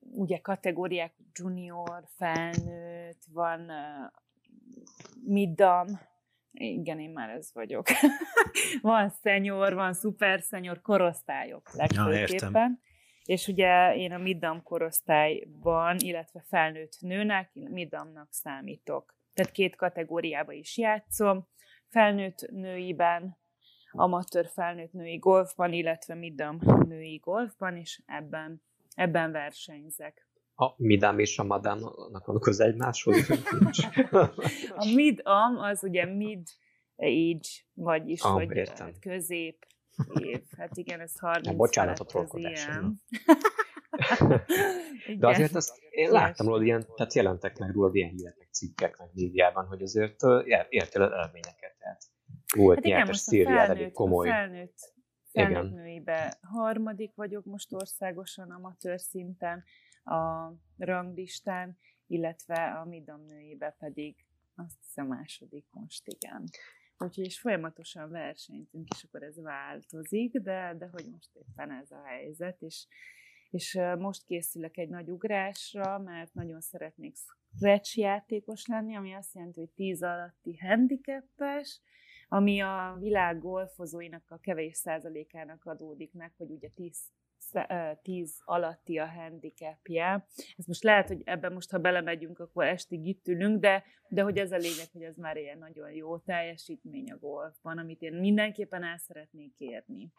ugye kategóriák, junior, felnőtt, van middam, igen, én már ez vagyok. van szenyor, van szuper szenyor, korosztályok legfőképpen. Ja, és ugye én a middam korosztályban, illetve felnőtt nőnek, middamnak számítok. Tehát két kategóriába is játszom. Felnőtt nőiben, amatőr felnőtt női golfban, illetve middam női golfban, és ebben, ebben versenyzek. A midam és a madámnak van köze egymáshoz? a midam az ugye mid age, vagyis ah, hogy értem. közép év. Hát igen, ez 30 ja, Bocsánat a trollkodásra. De azért azt én láttam rólad ilyen, tehát jelentek meg rólad ilyen hírek, cikkek, meg médiában, hogy azért értél az eredményeket. Tehát volt hát nyertes Szíriád elég komoly. Felnőtt, felnőtt nőibe harmadik vagyok most országosan amatőr szinten a ranglistán, illetve a midam nőibe pedig azt hiszem második most, igen. Úgyhogy is folyamatosan versenyzünk, és akkor ez változik, de, de hogy most éppen ez a helyzet, és, és most készülök egy nagy ugrásra, mert nagyon szeretnék scratch játékos lenni, ami azt jelenti, hogy 10 alatti handicapes, ami a világ golfozóinak a kevés százalékának adódik meg, hogy ugye 10 10 alatti a handicapje. Ez most lehet, hogy ebben most, ha belemegyünk, akkor estig itt ülünk, de, de hogy ez a lényeg, hogy ez már ilyen nagyon jó teljesítmény a golfban, amit én mindenképpen el szeretnék érni.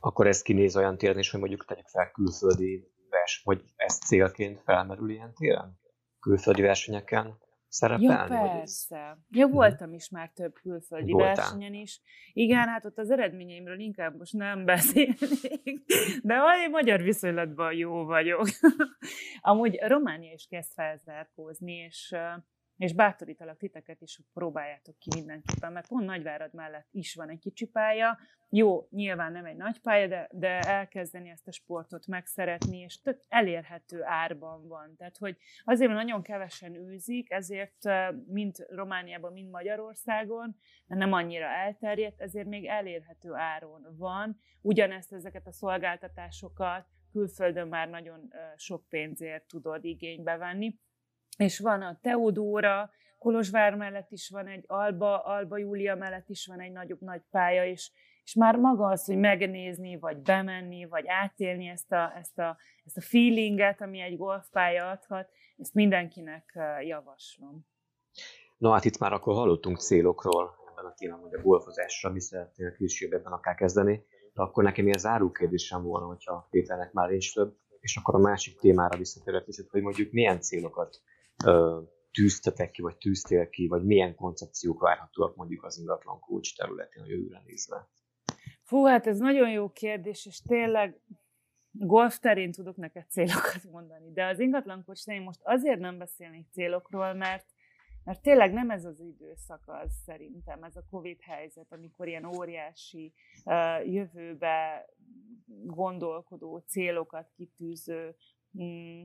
Akkor ez kinéz olyan téren is, hogy mondjuk tegyük fel külföldi vers, hogy ez célként felmerül ilyen téren? Külföldi versenyeken? Szerepelni? Ja, persze. Ja, mhm. voltam is már több külföldi Voltál. versenyen is. Igen, hát ott az eredményeimről inkább most nem beszélnék, de én magyar viszonylatban jó vagyok. Amúgy Románia is kezd felzárkózni, és és bátorítalak titeket is, hogy próbáljátok ki mindenképpen, mert pont Nagyvárad mellett is van egy kicsi pálya, jó, nyilván nem egy nagy pálya, de, de elkezdeni ezt a sportot megszeretni, és tök elérhető árban van. Tehát, hogy azért, nagyon kevesen űzik, ezért mind Romániában, mind Magyarországon, nem annyira elterjedt, ezért még elérhető áron van. Ugyanezt ezeket a szolgáltatásokat külföldön már nagyon sok pénzért tudod igénybe venni és van a Teodóra, Kolozsvár mellett is van egy Alba, Alba Júlia mellett is van egy nagyobb nagy pálya, és, és már maga az, hogy megnézni, vagy bemenni, vagy átélni ezt a, ezt a, ezt a feelinget, ami egy golfpálya adhat, ezt mindenkinek javaslom. Na hát itt már akkor hallottunk célokról ebben a témában, hogy a golfozásra mi szeretnél később akár kezdeni, de akkor nekem ilyen záró kérdésem volna, hogyha Péternek már nincs több, és akkor a másik témára visszatérek, hogy mondjuk milyen célokat tűztetek ki, vagy tűztél ki, vagy milyen koncepciók várhatóak mondjuk az ingatlan kulcs területén a jövőre nézve? Fú, hát ez nagyon jó kérdés, és tényleg golf terén tudok neked célokat mondani, de az ingatlan kulcs terén most azért nem beszélnék célokról, mert mert tényleg nem ez az időszak az szerintem, ez a Covid helyzet, amikor ilyen óriási jövőbe gondolkodó célokat kitűző mm,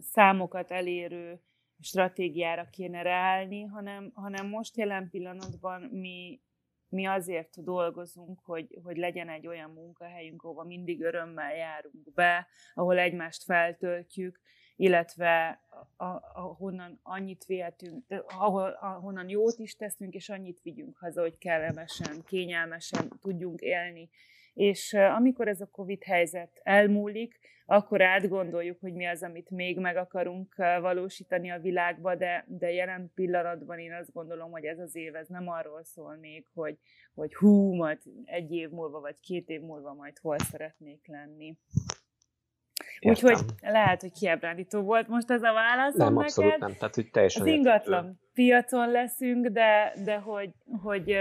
számokat elérő stratégiára kéne ráállni, hanem, hanem most jelen pillanatban mi, mi azért dolgozunk, hogy, hogy legyen egy olyan munkahelyünk, ahova mindig örömmel járunk be, ahol egymást feltöltjük, illetve ahonnan annyit vihetünk, ahol, ahonnan jót is teszünk, és annyit vigyünk haza, hogy kellemesen, kényelmesen tudjunk élni, és amikor ez a Covid helyzet elmúlik, akkor átgondoljuk, hogy mi az, amit még meg akarunk valósítani a világba, de, de jelen pillanatban én azt gondolom, hogy ez az év ez nem arról szól még, hogy, hogy hú, majd egy év múlva, vagy két év múlva majd hol szeretnék lenni. Úgyhogy lehet, hogy kiábrándító volt most ez a válasz. Nem, neked. abszolút nem. Tehát, hogy teljesen Az ingatlan értető. piacon leszünk, de, de hogy, hogy,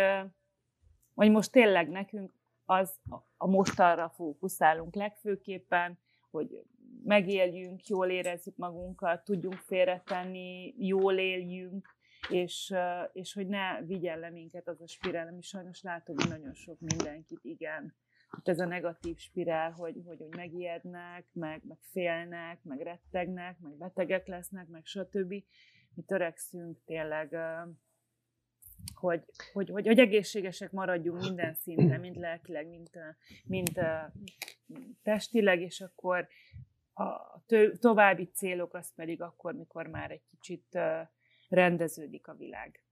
hogy most tényleg nekünk az a most arra fókuszálunk legfőképpen, hogy megéljünk, jól érezzük magunkat, tudjunk félretenni, jól éljünk, és, és hogy ne vigyen le minket az a spirál, ami sajnos látom, hogy nagyon sok mindenkit, igen. Itt ez a negatív spirál, hogy, hogy, hogy megijednek, meg, meg félnek, meg rettegnek, meg betegek lesznek, meg stb. Mi törekszünk tényleg hogy, hogy, hogy, hogy egészségesek maradjunk minden szinten, mind lelkileg, mint, mint testileg, és akkor a további célok az pedig akkor, mikor már egy kicsit rendeződik a világ.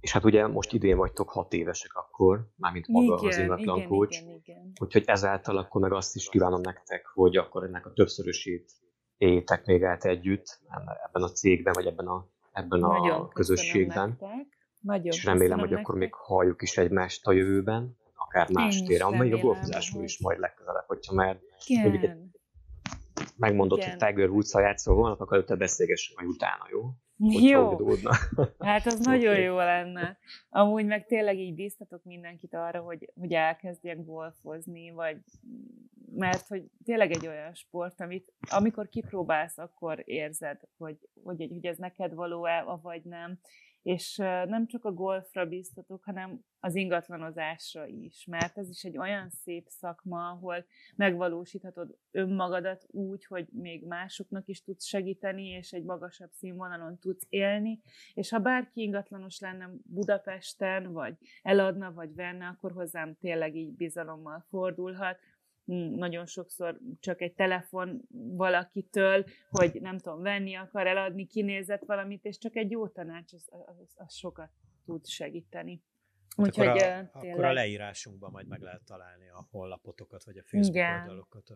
És hát ugye most idén vagytok hat évesek akkor, mármint maga igen, az ingatlan coach. Igen, igen. Úgyhogy ezáltal akkor meg azt is kívánom nektek, hogy akkor ennek a többszörösét éljétek még át együtt ebben a cégben, vagy ebben a, ebben a közösségben. Nektek. Nagyon és remélem, hogy nektek. akkor még halljuk is egymást a jövőben, akár más téren, még a golfozásról is majd legközelebb, hogyha már mondjuk egy megmondott, hogy Tiger Woods-szal játszol holnap, akkor előtte beszélgessünk majd utána, jó? jó. Hát az okay. nagyon jó lenne. Amúgy meg tényleg így bíztatok mindenkit arra, hogy, hogy elkezdjen golfozni, vagy mert hogy tényleg egy olyan sport, amit amikor kipróbálsz, akkor érzed, hogy, hogy, hogy ez neked való-e, vagy nem és nem csak a golfra bíztatok, hanem az ingatlanozásra is, mert ez is egy olyan szép szakma, ahol megvalósíthatod önmagadat úgy, hogy még másoknak is tudsz segíteni, és egy magasabb színvonalon tudsz élni, és ha bárki ingatlanos lenne Budapesten, vagy eladna, vagy venne, akkor hozzám tényleg így bizalommal fordulhat, nagyon sokszor csak egy telefon valakitől, hogy nem tudom, venni akar, eladni, kinézett valamit, és csak egy jó tanács, az, az, az sokat tud segíteni. Úgyhogy akkor, a, tényleg... akkor a leírásunkban majd meg lehet találni a honlapotokat, vagy a Facebook Igen. oldalokat,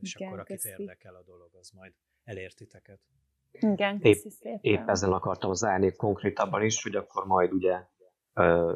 és Igen, akkor akit köszi. érdekel a dolog, az majd elértiteket. Igen, épp, épp ezzel akartam zárni konkrétabban is, hogy akkor majd ugye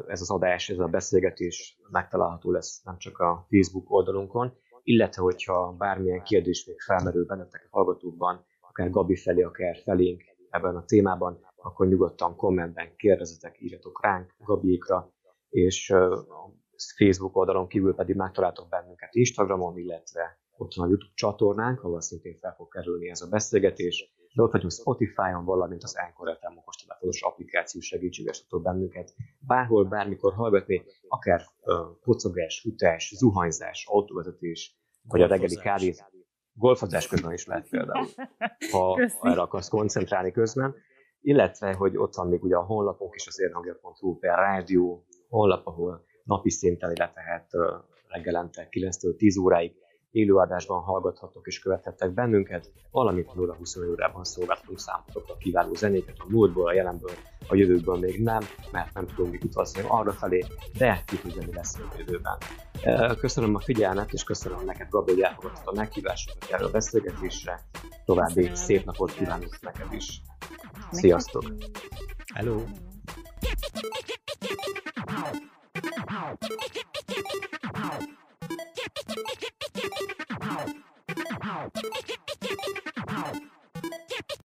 ez az adás, ez a beszélgetés megtalálható lesz nem csak a Facebook oldalunkon, illetve hogyha bármilyen kérdés még felmerül bennetek a hallgatókban, akár Gabi felé, akár felénk ebben a témában, akkor nyugodtan kommentben kérdezetek, írjatok ránk, Gabiékra, és a Facebook oldalon kívül pedig megtaláltok bennünket Instagramon, illetve ott van a YouTube csatornánk, ahol szintén fel fog kerülni ez a beszélgetés, de ott vagyunk Spotify-on, valamint az Anchor FM okostelefonos applikáció segítséges tudtok bennünket. Bárhol, bármikor hallgatni, akár uh, kocogás, futás, zuhanyzás, autóvezetés, vagy a reggeli kávét. Golfozás közben is lehet például, ha Köszi. erre akarsz koncentrálni közben. Illetve, hogy ott van még ugye a honlapunk is, az érhangja.hu per rádió honlap, ahol napi szinten, illetve hát reggelente 9-től 10 óráig élőadásban hallgathatok és követhettek bennünket, valamint 0-20 órában szolgáltatunk számotokra kiváló zenéket a múltból, a jelenből, a jövőből még nem, mert nem tudunk még utazni arra felé, de ki tudja, mi lesz a jövőben. Köszönöm a figyelmet, és köszönöm neked, Gabi, hogy elfogadtad a meghívásokat erre a beszélgetésre. További köszönöm. szép napot kívánok neked is. Sziasztok! Hello! やっべっ!